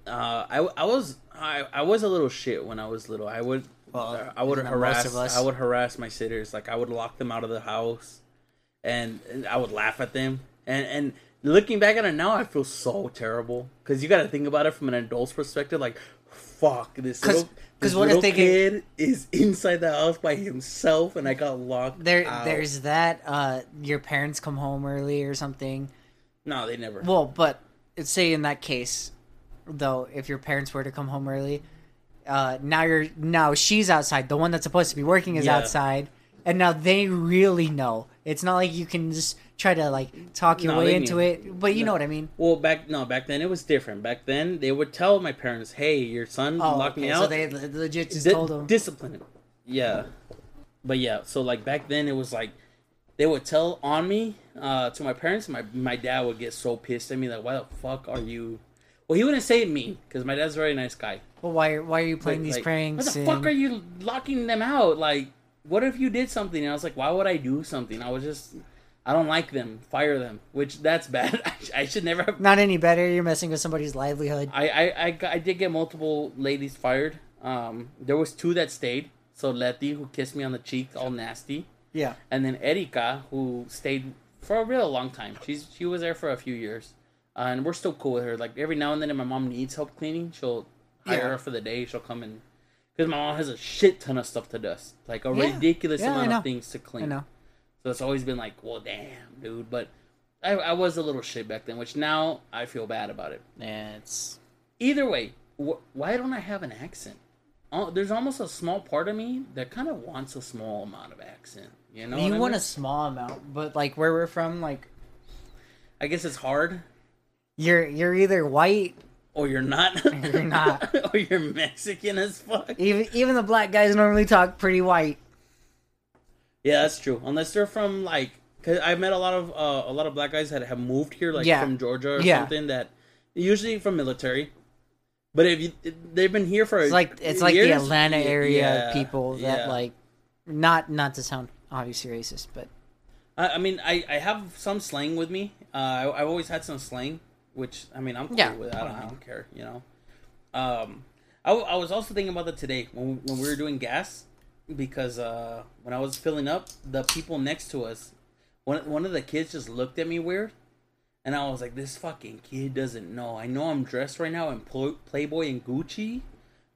Uh, I, I was I, I was a little shit when I was little. I would Well, I would isn't that most harass of us? I would harass my sitters. Like I would lock them out of the house, and, and I would laugh at them. And and looking back at it now, I feel so terrible because you got to think about it from an adult's perspective. Like, fuck this little. this what if little get- kid is inside the house by himself and I got locked There, out. there's that. Uh, your parents come home early or something. no, they never. Well, but say in that case, though, if your parents were to come home early, uh, now you're now she's outside. The one that's supposed to be working is Yeah. outside, and now they really know. It's not like you can just try to like talk your No, way into knew. it, but you know what I mean. Well, back no, back then it was different. Back then they would tell my parents, "Hey, your son Oh, locked me out." so they legit just told them. discipline him. Yeah, but yeah, so like back then it was like they would tell on me uh, to my parents. My my dad would get so pissed at me like, "Why the fuck are you?" Well, he wouldn't say it me because my dad's a very nice guy. well, why why are you playing Like- these like, pranks? What the and- fuck are you locking them out? Like, what if you did something? And I was like, why would I do something? I was just I don't like them. Fire them. Which that's bad. I, I should never have. Not any better. You're messing with somebody's livelihood. I, I, I, I did get multiple ladies fired. Um, there was two that stayed. So Letty, who kissed me on the cheek, all nasty, Yeah. and then Erika, who stayed for a real long time. She's she was there for a few years, uh, and we're still cool with her. Like every now and then, if my mom needs help cleaning, she'll hire Yeah. her for the day. She'll come and because my mom has a shit ton of stuff to dust, like a Yeah. ridiculous Yeah, amount of things to clean. So it's always been like, well, damn, dude. But I, I was a little shit back then, which now I feel bad about it. Yeah, it's Either way, wh- why don't I have an accent? Oh, there's almost a small part of me that kind of wants a small amount of accent. You know, you I want mean? a small amount, but like where we're from, like I guess it's hard, you're you're either white, or you're not. You're not. or you're Mexican as fuck. even even the black guys normally talk pretty white. Yeah, that's true. Unless they're from like, cause I've met a lot of uh, a lot of black guys that have moved here, like Yeah. from Georgia or Yeah. something. That usually from military. But if you, they've been here for It's like it's like the Atlanta area yeah, people that like not not to sound obviously racist, but I, I mean, I, I have some slang with me. Uh, I, I've always had some slang, which I mean, I'm cool Yeah. with. It. I don't, I don't care, you know. Um, I was also thinking about that today when when we were doing gas, because uh, when I was filling up, the people next to us, one one of the kids just looked at me weird, and I was like, "This fucking kid doesn't know. I know I'm dressed right now in Playboy and Gucci."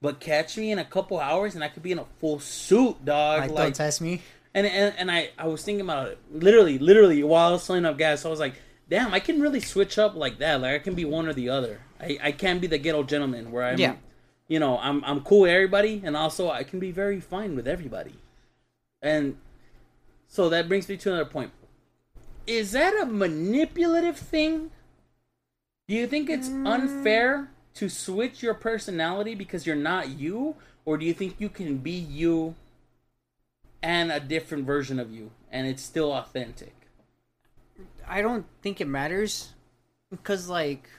But catch me in a couple hours, and I could be in a full suit, dog. like, like don't test me. and, and and I I was thinking about it literally literally while I was filling up gas. I was like, damn, I can really switch up like that. Like I can be one or the other. I I can't be the ghetto gentleman where I'm, Yeah. you know, I'm I'm cool with everybody, and also I can be very fine with everybody. And so that brings me to another point. Is that a manipulative thing? Do you think it's mm. unfair to switch your personality because you're not you, or do you think you can be you and a different version of you and it's still authentic? I don't think it matters because like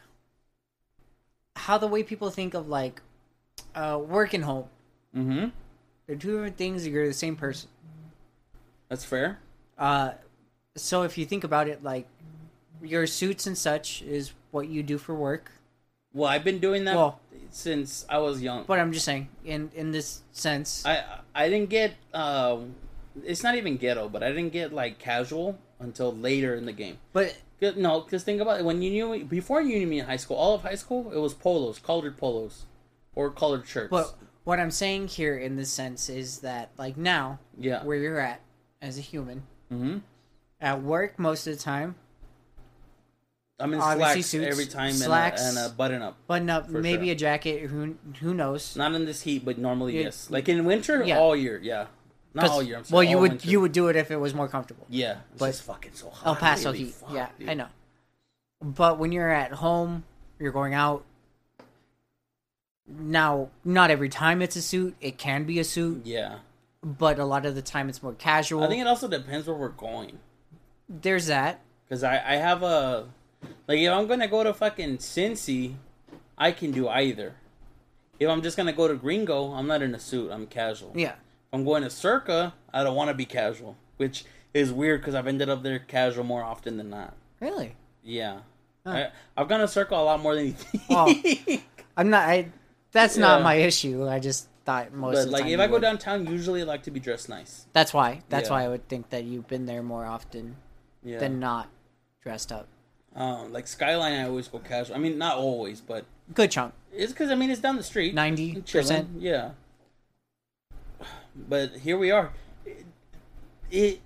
how the way people think of like uh work and home. Mm-hmm. They're two different things. You're the same person. That's fair. Uh, so if you think about it, like your suits and such is what you do for work. Well, I've been doing that Well- since I was young. But I'm just saying, in in this sense, I I didn't get Uh, it's not even ghetto, but I didn't get like casual until later in the game. but No, because think about it. When you knew me, before you knew me in high school, all of high school, it was polos, collared polos, or collared shirts. but what I'm saying here in this sense is that like now yeah. where you're at as a human Mm-hmm. at work most of the time, I'm in Obviously slacks suits, every time slacks. and, a, and a button up. button up, maybe sure. a jacket. Who who knows? Not in this heat, but normally Yeah. yes. Like in winter, Yeah. all year, yeah. Not all year. I'm sorry, well, you all would winter. you would do it if it was more comfortable. Yeah, it's but just fucking so hot. El Paso heat. Fuck, yeah, dude. I know. But when you're at home, you're going out. Now, not every time it's a suit. It can be a suit, Yeah, but a lot of the time it's more casual. I think it also depends where we're going. There's that. Cause I I have a like if I'm gonna go to fucking Cincy, I can do either. If I'm just gonna go to Gringo, I'm not in a suit. I'm casual. Yeah. I'm going to Circa, I don't want to be casual, which is weird because I've ended up there casual more often than not. Really? Yeah, Huh. I, I've gone to Circa a lot more than you think. Oh. I'm not. I. That's not my issue. I just thought most of but the like if I go downtown, usually I like to be dressed nice. That's why. That's Yeah. why I would think that you've been there more often Yeah. than not dressed up. um, like Skyline, I always go casual. I mean, not always, but Good chunk. it's because I mean it's down the street. Ninety percent. Yeah. But here we are. It,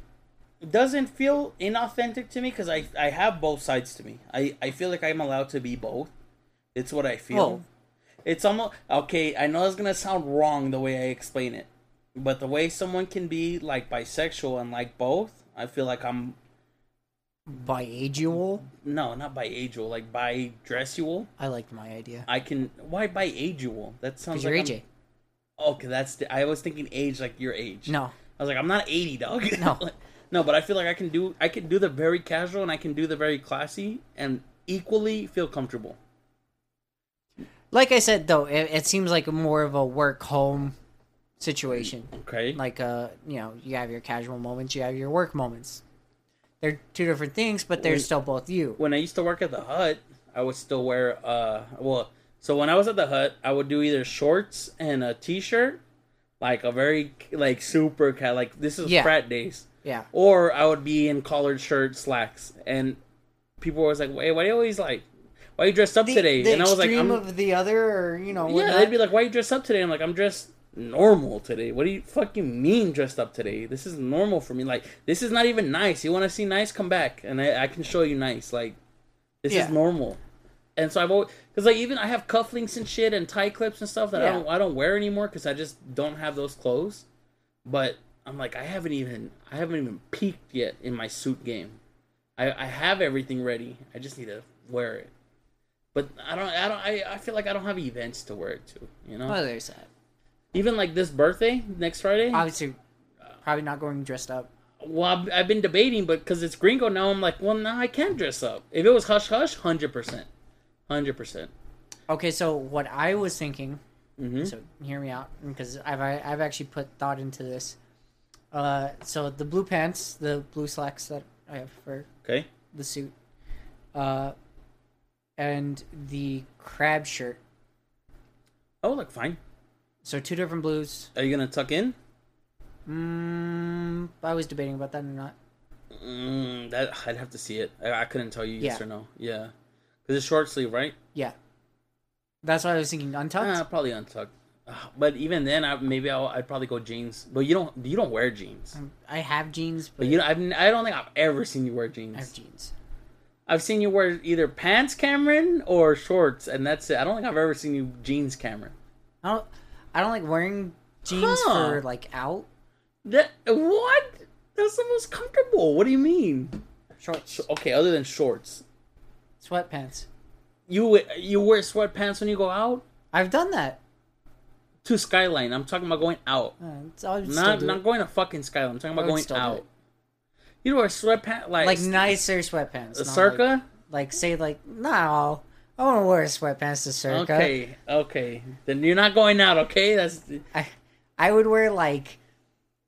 it doesn't feel inauthentic to me because I, I have both sides to me. I, I feel like I'm allowed to be both. It's what I feel. Well- it's almost okay. I know it's gonna sound wrong the way I explain it, but the way someone can be like bisexual and like both, I feel like I'm Biageal. no, not bi ageal, like bi dressual. I liked my idea. I can why bi ageal? That sounds like you're I'm- AJ. Okay, that's the, I was thinking age like your age. No. I was like, I'm not 80, dog. No. no, but I feel like I can do I can do the very casual and I can do the very classy and equally feel comfortable. Like I said, though, it, it seems like more of a work home situation. Okay. Like, uh, you know, you have your casual moments, you have your work moments. They're two different things, but they're When- still both you. when I used to work at the hut, I would still wear uh well so when I was at the hut, I would do either shorts and a t-shirt, like a very like super cat like this is Yeah. frat days, Yeah. or I would be in collared shirt slacks, and people were always like, "Wait, why are you always like, why are you dressed up The, today?" the and I was like, "I'm of the other, or you know, Yeah, they'd be like, "Why are you dressed up today?" I'm like, "I'm dressed normal today. What do you fucking mean dressed up today? This is normal for me. Like this is not even nice. You want to see nice? Come back, and I, I can show you nice. Like this Yeah. is normal." And so I've always because like even I have cufflinks and shit and tie clips and stuff that I don't I don't wear anymore because I just don't have those clothes. But I'm like I haven't even I haven't even peaked yet in my suit game. I I have everything ready. I just need to wear it. But I don't I don't I, I feel like I don't have events to wear it to. You know, Well, there's that. even like this birthday next Friday. Obviously, probably not going dressed up. well, I've, I've been debating, but because it's Gringo now, I'm like, well, now I can dress up. If it was hush hush, hundred percent, hundred percent. Okay, so what I was thinking, Mm-hmm. so hear me out, because I've I- I've actually put thought into this. Uh, so the blue pants, the blue slacks that I have for Okay. the suit, uh, and the crab shirt. Oh, look fine. So two different blues. Are you gonna tuck in? Mm, I was debating about that or not. Mm, that I'd have to see it. I, I couldn't tell you yes Yeah. or no. Yeah, because it's short sleeve, right? Yeah, that's what I was thinking. Untucked. Ah, probably untucked. Ah, But even then, I, maybe I'll, I'd probably go jeans. But you don't you don't wear jeans. Um, I have jeans, but But you I've, I don't think I've ever seen you wear jeans. I have jeans. I've seen you wear either pants, Cameron, or shorts, and that's it. I don't think I've ever seen you jeans, Cameron. I don't. I don't like wearing jeans Huh. for like out That what? That's the most comfortable. What do you mean? shorts, Okay, other than shorts, sweatpants. you you wear sweatpants when you go out I've done that. to Skyline. I'm talking about going out, Uh, it's, I would still not do not going to fucking Skyline. I'm talking I about would going still do out. it. You wear sweatpants like like nicer sweatpants. not circa. Like, like say like no, I want to wear sweatpants to circa. Okay, okay. Then you're not going out. Okay, that's I I would wear like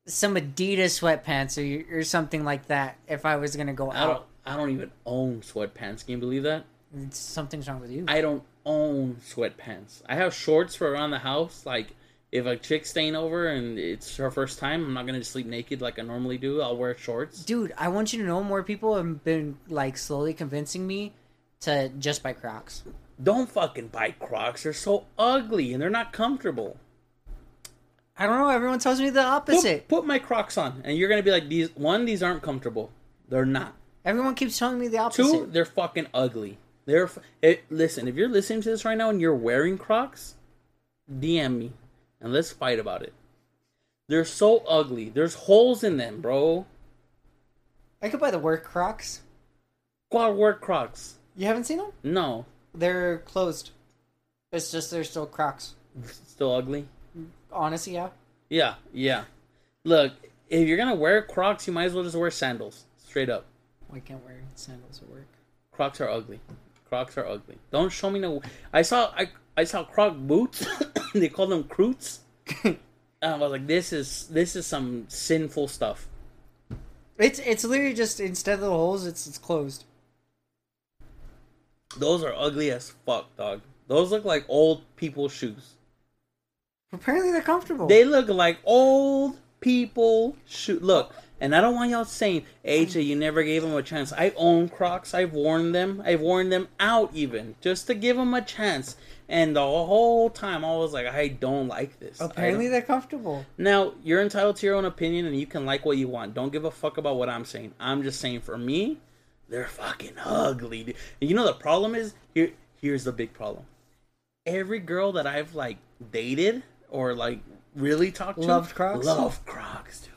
some Adidas sweatpants or or something like that if I was gonna go I don't. out. I don't even own sweatpants. Can you believe that? Something's wrong with you. I don't own sweatpants. I have shorts for around the house. Like if a chick's staying over and it's her first time, I'm not gonna sleep naked like I normally do. I'll wear shorts. Dude, I want you to know more people have been like slowly convincing me to just buy Crocs. Don't fucking buy Crocs. They're so ugly and they're not comfortable. I don't know. Everyone tells me the Put, opposite. put my Crocs on, and you're gonna be like, these. One, these aren't comfortable. They're not. Everyone keeps telling me the opposite. Two, they're fucking ugly. They're. f- It, listen, if you're listening to this right now and you're wearing Crocs, DM me and let's fight about it. They're so ugly. There's holes in them, bro. I could buy the work Crocs. Quad work Crocs. You haven't seen them? No, They're closed. It's just they're still Crocs. still ugly. Honestly, yeah. Yeah, yeah. Look, if you're gonna wear Crocs, you might as well just wear sandals. Straight up. I can't wear sandals at work. Crocs are ugly. Crocs are ugly. Don't show me no. I saw I I saw Croc boots. they call them Croots. and I was like, this is this is some sinful stuff. It's it's literally just instead of the holes, it's it's closed. Those are ugly as fuck, dog. Those look like old people shoes. Apparently, they're comfortable. They look like old people shoe. Look, and I don't want y'all saying, AJ, you never gave them a chance. I own Crocs. I've worn them. I've worn them out even just to give them a chance. And the whole time I was like, I don't like this. Apparently, they're comfortable. Now, you're entitled to your own opinion and you can like what you want. Don't give a fuck about what I'm saying. I'm just saying for me, they're fucking ugly. dude. And you know the problem is here here's the big problem. Every girl that I've like dated or like really talked to Loved Crocs? Love Crocs, dude.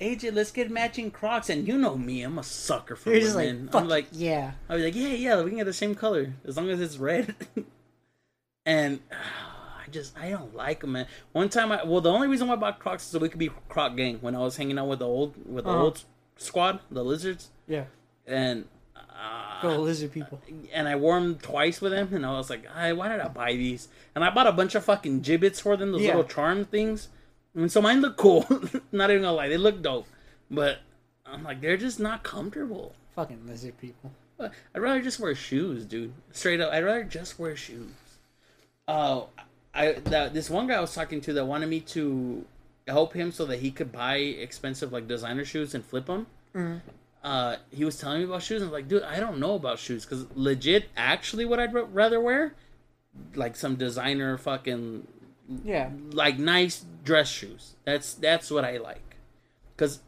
AJ, let's get matching Crocs and you know me, I'm a sucker for You're women. like, I'm like yeah. I was like, yeah, yeah, we can get the same color as long as it's red. and I just I don't like them, man. One time, I well, the only reason why I bought Crocs is so we could be Croc gang when I was hanging out with the old with the Uh-huh. old squad, the lizards, Yeah. and uh, Go lizard people. and I wore them twice with them, and I was like, "Ay, why did I buy these? And I bought a bunch of fucking Jibbitz for them, those Yeah. little charm things. And so mine look cool. Not even gonna lie, they look dope. But I'm like, they're just not comfortable. Fucking lizard people. I'd rather just wear shoes, dude. Straight up, I'd rather just wear shoes. Oh, I that this one guy I was talking to that wanted me to help him so that he could buy expensive like designer shoes and flip them. Uh, he was telling me about shoes, and I was like, dude, I don't know about shoes because legit, actually, what I'd ra- rather wear, like some designer fucking Yeah. like nice dress shoes. That's that's what I like. Cuz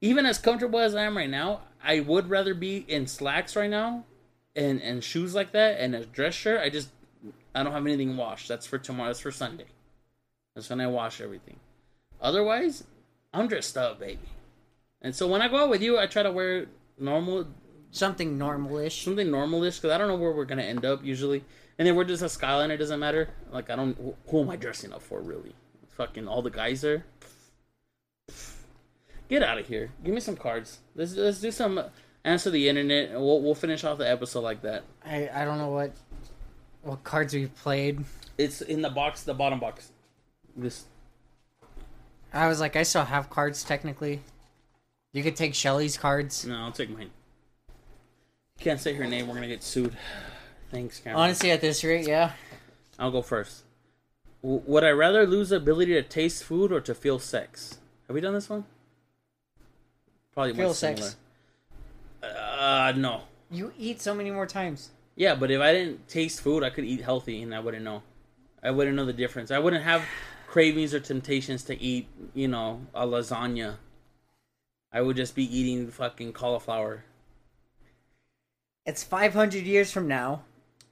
even as comfortable as I am right now, I would rather be in slacks right now and and shoes like that and a dress shirt. I just I don't have anything washed. That's for tomorrow. That's for Sunday. That's when I wash everything. Otherwise, I'm dressed up, baby. And so when I go out with you, I try to wear normal Something normalish. something normalish because I don't know where we're gonna end up usually. And then we're just a skyline. It doesn't matter. Like I don't. Who am I dressing up for really? Fucking all the guys there. Get out of here. Give me some cards. Let's let's do some uh, answer the internet. And we'll we'll finish off the episode like that. I I don't know what what cards we've played. It's in the box, the bottom box. This I was like, I still have cards technically. You could take Shelly's cards. no, I'll take mine. Can't say her name. We're gonna get sued. Thanks, Cameron. Honestly, at this rate, yeah. I'll go first. W- would I rather lose the ability to taste food or to feel sex? Have we done this one? Probably Feel much sex. similar. Uh, no. You eat so many more times. Yeah, but if I didn't taste food, I could eat healthy, and I wouldn't know. I wouldn't know the difference. I wouldn't have cravings or temptations to eat, you know, a lasagna. I would just be eating fucking cauliflower. It's 500 years from now,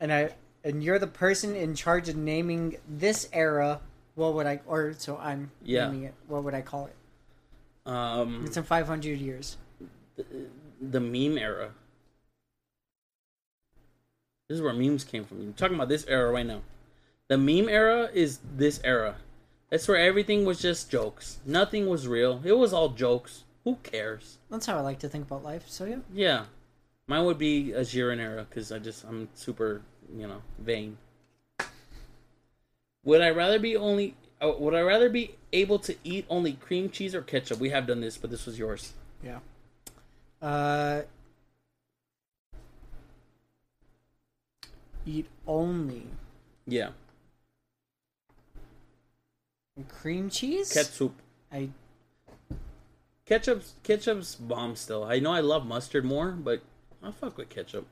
and I and you're the person in charge of naming this era. What would I or so I'm Yeah. naming it? What would I call it? Um, It's in 500 years. the meme era. This is where memes came from. You're talking about this era right now. The meme era is this era. That's where everything was just jokes. Nothing was real. It was all jokes. Who cares? That's how I like to think about life. So yeah. Yeah, mine would be a Jiren era because I just I'm super you know vain. Would I rather be only? Uh, would I rather be able to eat only cream cheese or ketchup? We have done this, but this was yours. Yeah. Uh, eat only Yeah, cream cheese. ketchup. I Ketchup's ketchup's bomb still. I know I love mustard more, but I fuck with ketchup.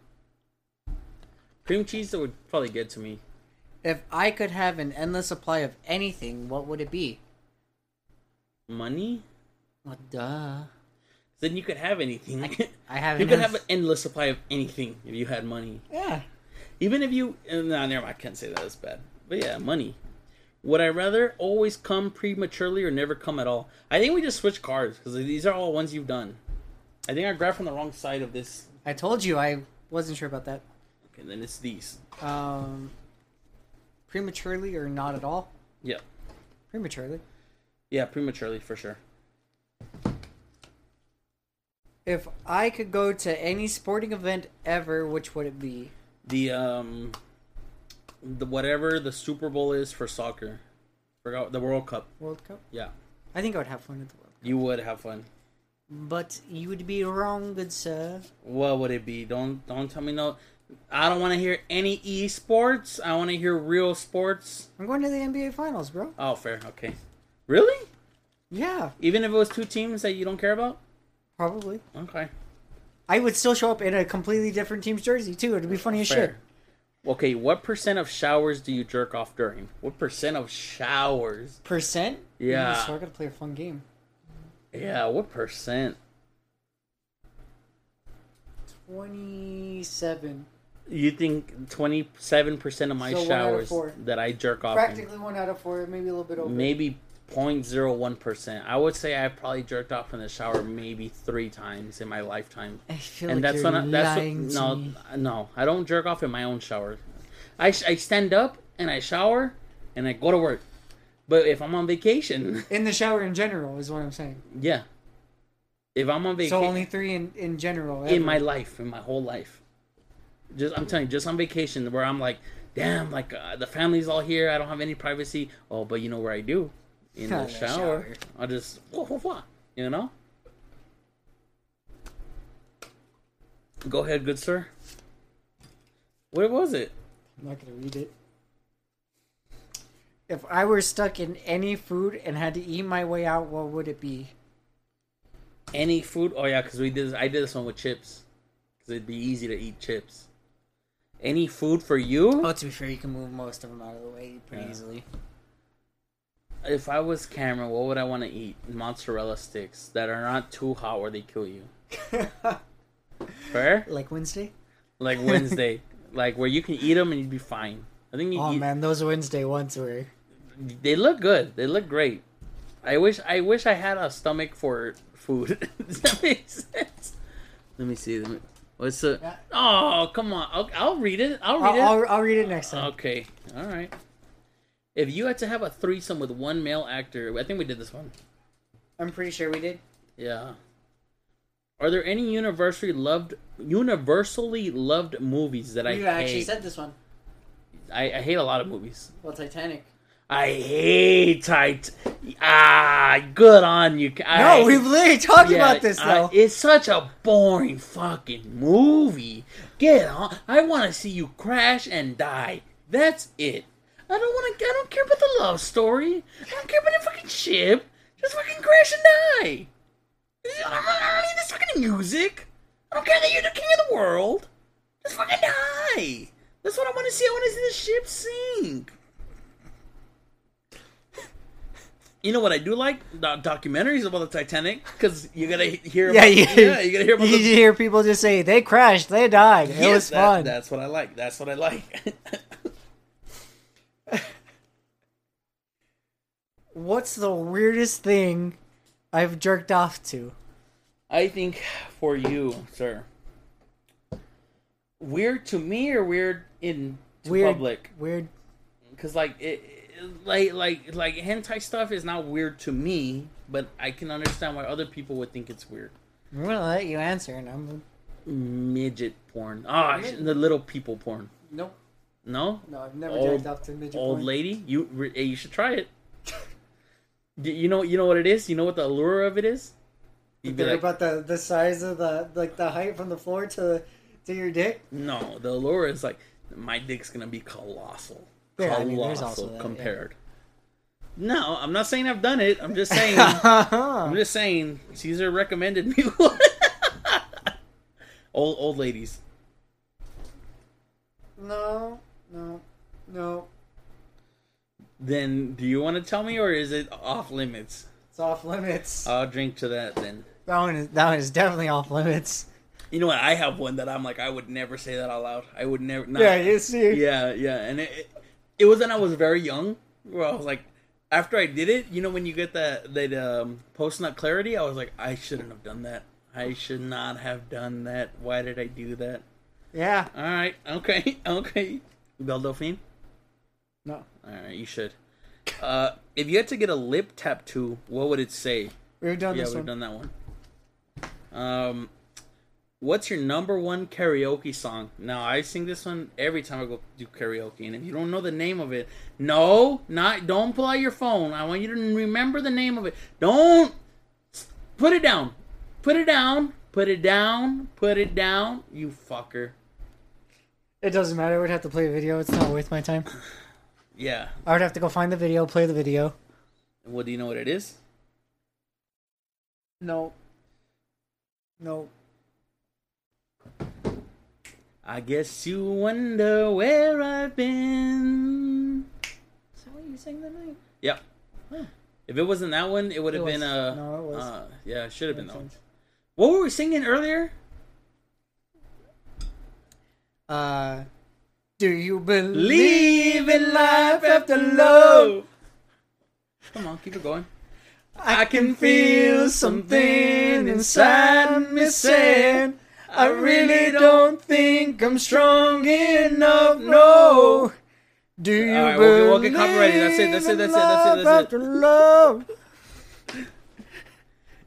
Cream cheese that would probably get to me. if I could have an endless supply of anything, what would it be? Money? Well, duh. Then you could have anything. I have. you could have an endless supply of anything if you had money. Yeah. Even if you, uh, no, never mind. I can't say that. That's bad. But yeah, money. Would I rather always come prematurely or never come at all? I think we just switch cards because these are all ones you've done. I think I grabbed from the wrong side of this. I told you I wasn't sure about that. Okay, then it's these. Um, prematurely or not at all? Yeah, Prematurely. yeah, prematurely for sure. If I could go to any sporting event ever, which would it be? The um, the whatever the Super Bowl is for soccer, forgot the World Cup. World Cup? Yeah, I think I would have fun at the World Cup. you would have fun. But you would be wrong, good sir. What would it be? Don't don't tell me no. I don't want to hear any esports. I want to hear real sports. I'm going to the NBA Finals, bro. Oh, fair. Okay. Really? Yeah, Even if it was two teams that you don't care about? probably. Okay. I would still show up in a completely different team's jersey too. It'd be funny as shit. Fair. Okay, what percent of showers do you jerk off during? What percent of showers? Percent? Yeah. So I gotta play a fun game. Yeah, what percent? Twenty-seven. You think 27% of my So one out of showers four. that I jerk off in? Practically one out of four, maybe a little bit over. Maybe 0.01%. I would say I probably jerked off in the shower maybe three times in my lifetime. I feel and like that's you're when I, that's lying what, to no me. no I don't jerk off in my own shower. I sh- I stand up and I shower and I go to work. But if I'm on vacation, In the shower in general is what I'm saying. yeah. If I'm on vacation So only three in, in general. in ever. my life, in my whole life, just I'm telling you, just on vacation where I'm like, damn, like uh, the family's all here, I don't have any privacy. Oh, but you know where I do in the shower. I'll just wah, wah, wah, you know. Go ahead, good sir. What was it? I'm not gonna read it. If I were stuck in any food and had to eat my way out, what would it be? Any food? Oh yeah, because we did. This, I did this one with chips. Because it'd be easy to eat chips. Any food for you? Oh, to be fair, you can move most of them out of the way pretty Yeah. easily. If I was Cameron, what would I want to eat? Mozzarella sticks that are not too hot where they kill you. Fair? like Wednesday? Like Wednesday, like where you can eat them and you'd be fine. I think you Oh eat, man, those Wednesday ones were. they look good. They look great. I wish I wish I had a stomach for food. Does that make sense? Let me see. Let me, what's the? Yeah. Oh, come on. I'll, I'll read it. I'll I'll, read it. I'll, I'll read it next time. Okay. All right. If you had to have a threesome with one male actor, I think we did this one. I'm pretty sure we did. Yeah. Are there any universally loved, universally loved movies that I you actually hate? said this one. I, I hate a lot of movies. Well, Titanic. I hate Tit. Ah, good on you. I, no, we've literally talked Yeah, about this I- though. it's such a boring fucking movie. Get on. I want to see you crash and die. That's it. I don't want to. I don't care about the love story. I don't care about the fucking ship. Just fucking crash and die. I don't, I don't need this fucking music. I don't care that you're the king of the world. Just fucking die. That's what I want to see. I want to see the ship sink. You know what I do like? Do- documentaries about the Titanic because you gotta hear. yeah, you, yeah, you gotta hear about you the hear people just say they crashed, they died. it Yes, was that- fun. That's what I like. That's what I like. What's the weirdest thing I've jerked off to? I think for you, sir, weird to me or weird in to Weird, public? weird. Because like it, it- like like like hentai stuff is not weird to me, but I can understand why other people would think it's weird. I'm gonna let you answer, and I'm. Midget porn. Ah, the little people porn. Nope. No, No, I've never Old- jerked off to midget old porn. lady. You hey, you should try it. You know you know what it is. You know what the allure of it is. You'd Think like, about the the size of the like the height from the floor to to your dick. No, the allure is like my dick's gonna be colossal. Yeah, I colossal mean, there's also that, yeah. compared. No, I'm not saying I've done it. I'm just saying. I'm just saying. Caesar recommended me one. old old ladies. no, no, no. Then do you want to tell me, or is it off limits? It's off limits. I'll drink to that then. that one is that one is definitely off limits. You know what? I have one that I'm like, I would never say that out loud. I would never. Not, Yeah, you see. Yeah, yeah, and it, it, it was when I was very young. Where I was like, after I did it, you know, when you get that that um, post nut clarity, I was like, I shouldn't have done that. I should not have done that. Why did I do that? Yeah. All right, okay, okay. Belle Delphine. No. All right, you should. Uh, if you had to get a lip tattoo, what would it say? We've done yeah, this we've one. done that one. Um, what's your number one karaoke song? Now I sing this one every time I go do karaoke, and if you don't know the name of it, no, not don't pull out your phone. I want you to remember the name of it. Don't put it down. Put it down. Put it down. Put it down. You fucker. It doesn't matter. I would have to play a video. It's not worth my time. Yeah. I would have to go find the video, play the video. What do you know what it is? No. No. I guess you wonder where I've been. Is that what you sang that night? Yep. If it wasn't that one, it would have been was. uh No, it was. uh yeah, it should have been that one. What were we singing earlier? Uh, do you believe in life after love. Come on, keep it going. I can feel something inside me saying, I really don't think I'm strong enough. No. Do you All right, believe we'll get- we'll get copyrighted. That's it, that's it, that's it, that's it, that's it. after love?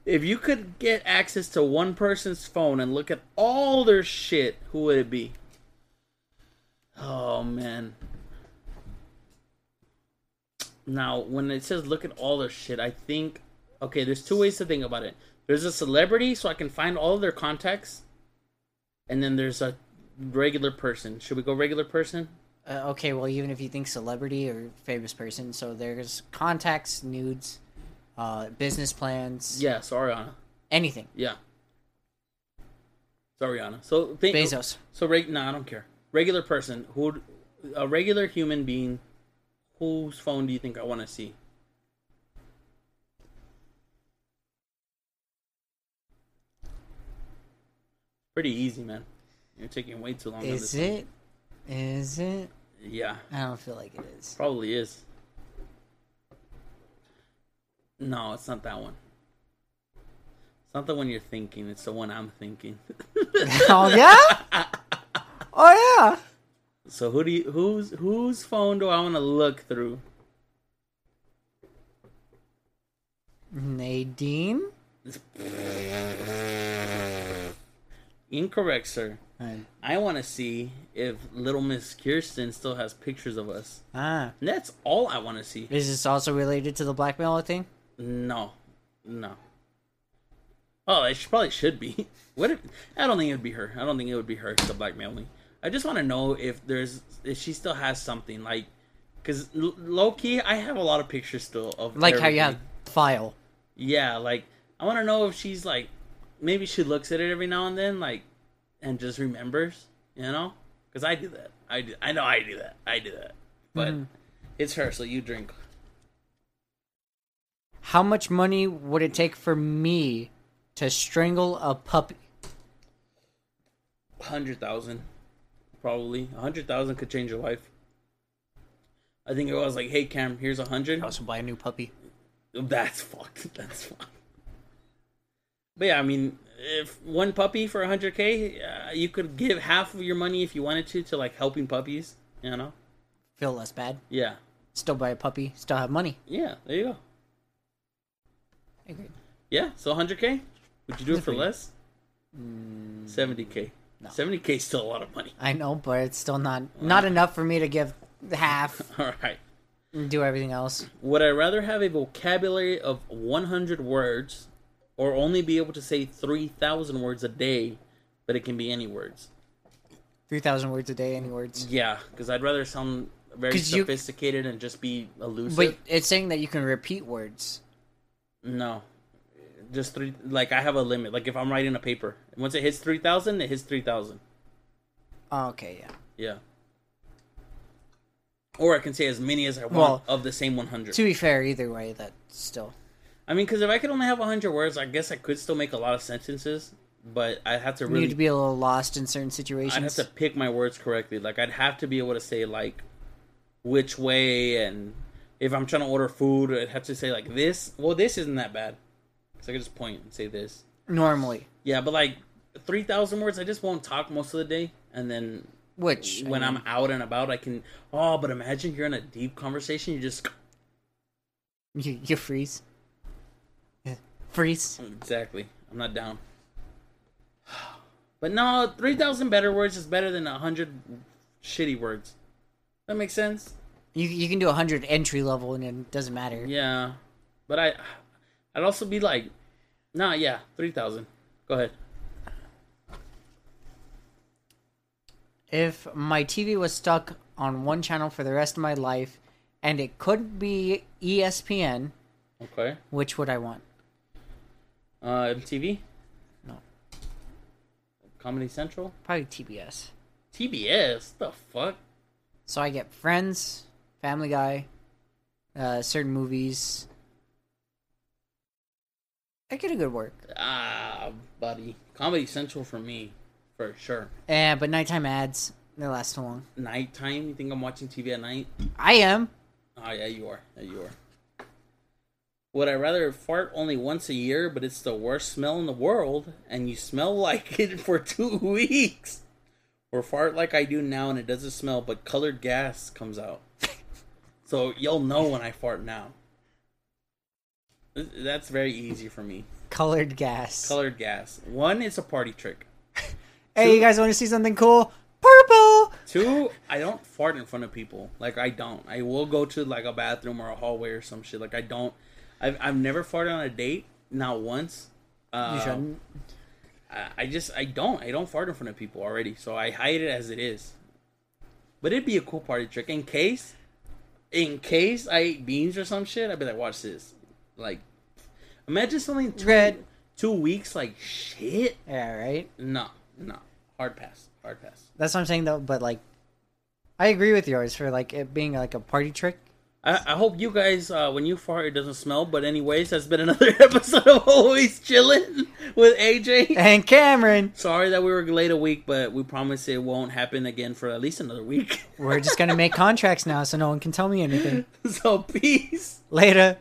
If you could get access to one person's phone and look at all their shit, who would it be? Oh man. Now, when it says look at all their shit, I think okay, there's two ways to think about it. There's a celebrity, so I can find all of their contacts. And then there's a regular person. Should we go regular person? Uh, okay, well, even if you think celebrity or famous person, so there's contacts, nudes, uh, business plans, Yeah, so Ariana. anything. Yeah. So Ariana. So think, Bezos. So reg- no, I don't care. Regular person who, a regular human being, whose phone do you think I want to see? Pretty easy, man. You're taking way too long. on Is it? Is it? Yeah, I don't feel like it is. probably is. No, it's not that one. It's not the one you're thinking. It's the one I'm thinking. oh yeah. Oh yeah. So who do you who's whose phone do I want to look through? Nadine. Incorrect, sir. I want to see if Little Miss Kirsten still has pictures of us. ah, that's all I want to see. is this also related to the blackmail thing? No, no. Oh, it should, probably should be. What if? I don't think it would be her. I don't think it would be her to blackmail me. I just want to know if there's if she still has something like, because low key I have a lot of pictures still of Like how you have everything. file. Yeah, like I want to know if she's like, maybe she looks at it every now and then, like, and just remembers, you know? Because I do that. I do. I know I do that. I do that. But Mhm. it's her, so you drink. How much money would it take for me to strangle a puppy? Hundred thousand, probably. A hundred thousand could change your life. I think it was like, hey Cam, here's a hundred. Also buy a new puppy. That's fucked. That's fucked. But yeah, I mean, if one puppy for 100k, uh, you could give half of your money if you wanted to to like helping puppies. You know? Feel less bad. Yeah, Still buy a puppy. Still have money. yeah. There you go. I agree. Yeah, so 100k. Would you do it for less? Mm, 70k. No. 70k is still a lot of money. I know, but it's still not not enough for me to give half All right. do everything else. Would I rather have a vocabulary of 100 words, or only be able to say 3,000 words a day, but it can be any words? Three thousand words a day, any words. Yeah, because I'd rather sound very 'Cause you- sophisticated and just be elusive. But it's saying that you can repeat words. No, just three. Like I have a limit. Like if I'm writing a paper, once it hits three thousand, it hits three thousand. Oh, okay, yeah. Yeah. Or I can say as many as I want Well, of the same one hundred. To be fair, either way, that still. I mean, because if I could only have hundred words, I guess I could still make a lot of sentences. But I'd have to really. to be a little lost in certain situations. I'd have to pick my words correctly. Like I'd have to be able to say like which way and if I'm trying to order food, I'd have to say like this. Well, this isn't that bad. So I could just point and say this. Normally, Yeah, but like three thousand words, I just won't talk most of the day, and then which I when mean, I'm out and about, I can. Oh, but imagine you're in a deep conversation, you just you, you freeze. Freeze. exactly. I'm not down. But no, three thousand better words is better than a hundred shitty words. That makes sense. You you can do a hundred entry level and it doesn't matter. Yeah, but I, I'd also be like, nah, yeah, three thousand. Go ahead. If my TV was stuck on one channel for the rest of my life, and it couldn't be ESPN, Okay. which would I want? Uh, MTV. No. Comedy Central. Probably TBS. TBS. The fuck. So I get Friends, Family Guy, uh, certain movies. I get a good work. Ah, buddy. Comedy Central for me, for sure. Eh, but nighttime ads, they last too long. Nighttime. You think I'm watching TV at night? I am. Oh yeah, you are. Yeah, you are. Would I rather fart only once a year, but it's the worst smell in the world, and you smell like it for two weeks, or fart like I do now and it doesn't smell, but colored gas comes out, so you'll know when I fart now. That's very easy for me. Colored gas. Colored gas. One, it's a party trick. hey, you guys want to see something cool? Purple. Two, I don't fart in front of people. Like I don't. I will go to like a bathroom or a hallway or some shit. Like I don't. I've I've never farted on a date. Not once. Uh, You shouldn't. I, I just I don't I don't fart in front of people already, so I hide it as it is. But it'd be a cool party trick in case, in case I eat beans or some shit. I'd be like, watch this, like, imagine something two, Red. two weeks like shit. Yeah, right. No, no, hard pass, hard pass. That's what I'm saying though. But like, I agree with yours for like it being like a party trick. I, I hope you guys, uh, when you fart, it doesn't smell. But anyways, that's been another episode of Always Chillin with AJ. And Cameron, Sorry that we were late a week, but we promise it won't happen again for at least another week. we're just gonna make contracts now, so no one can tell me anything. so peace. Later.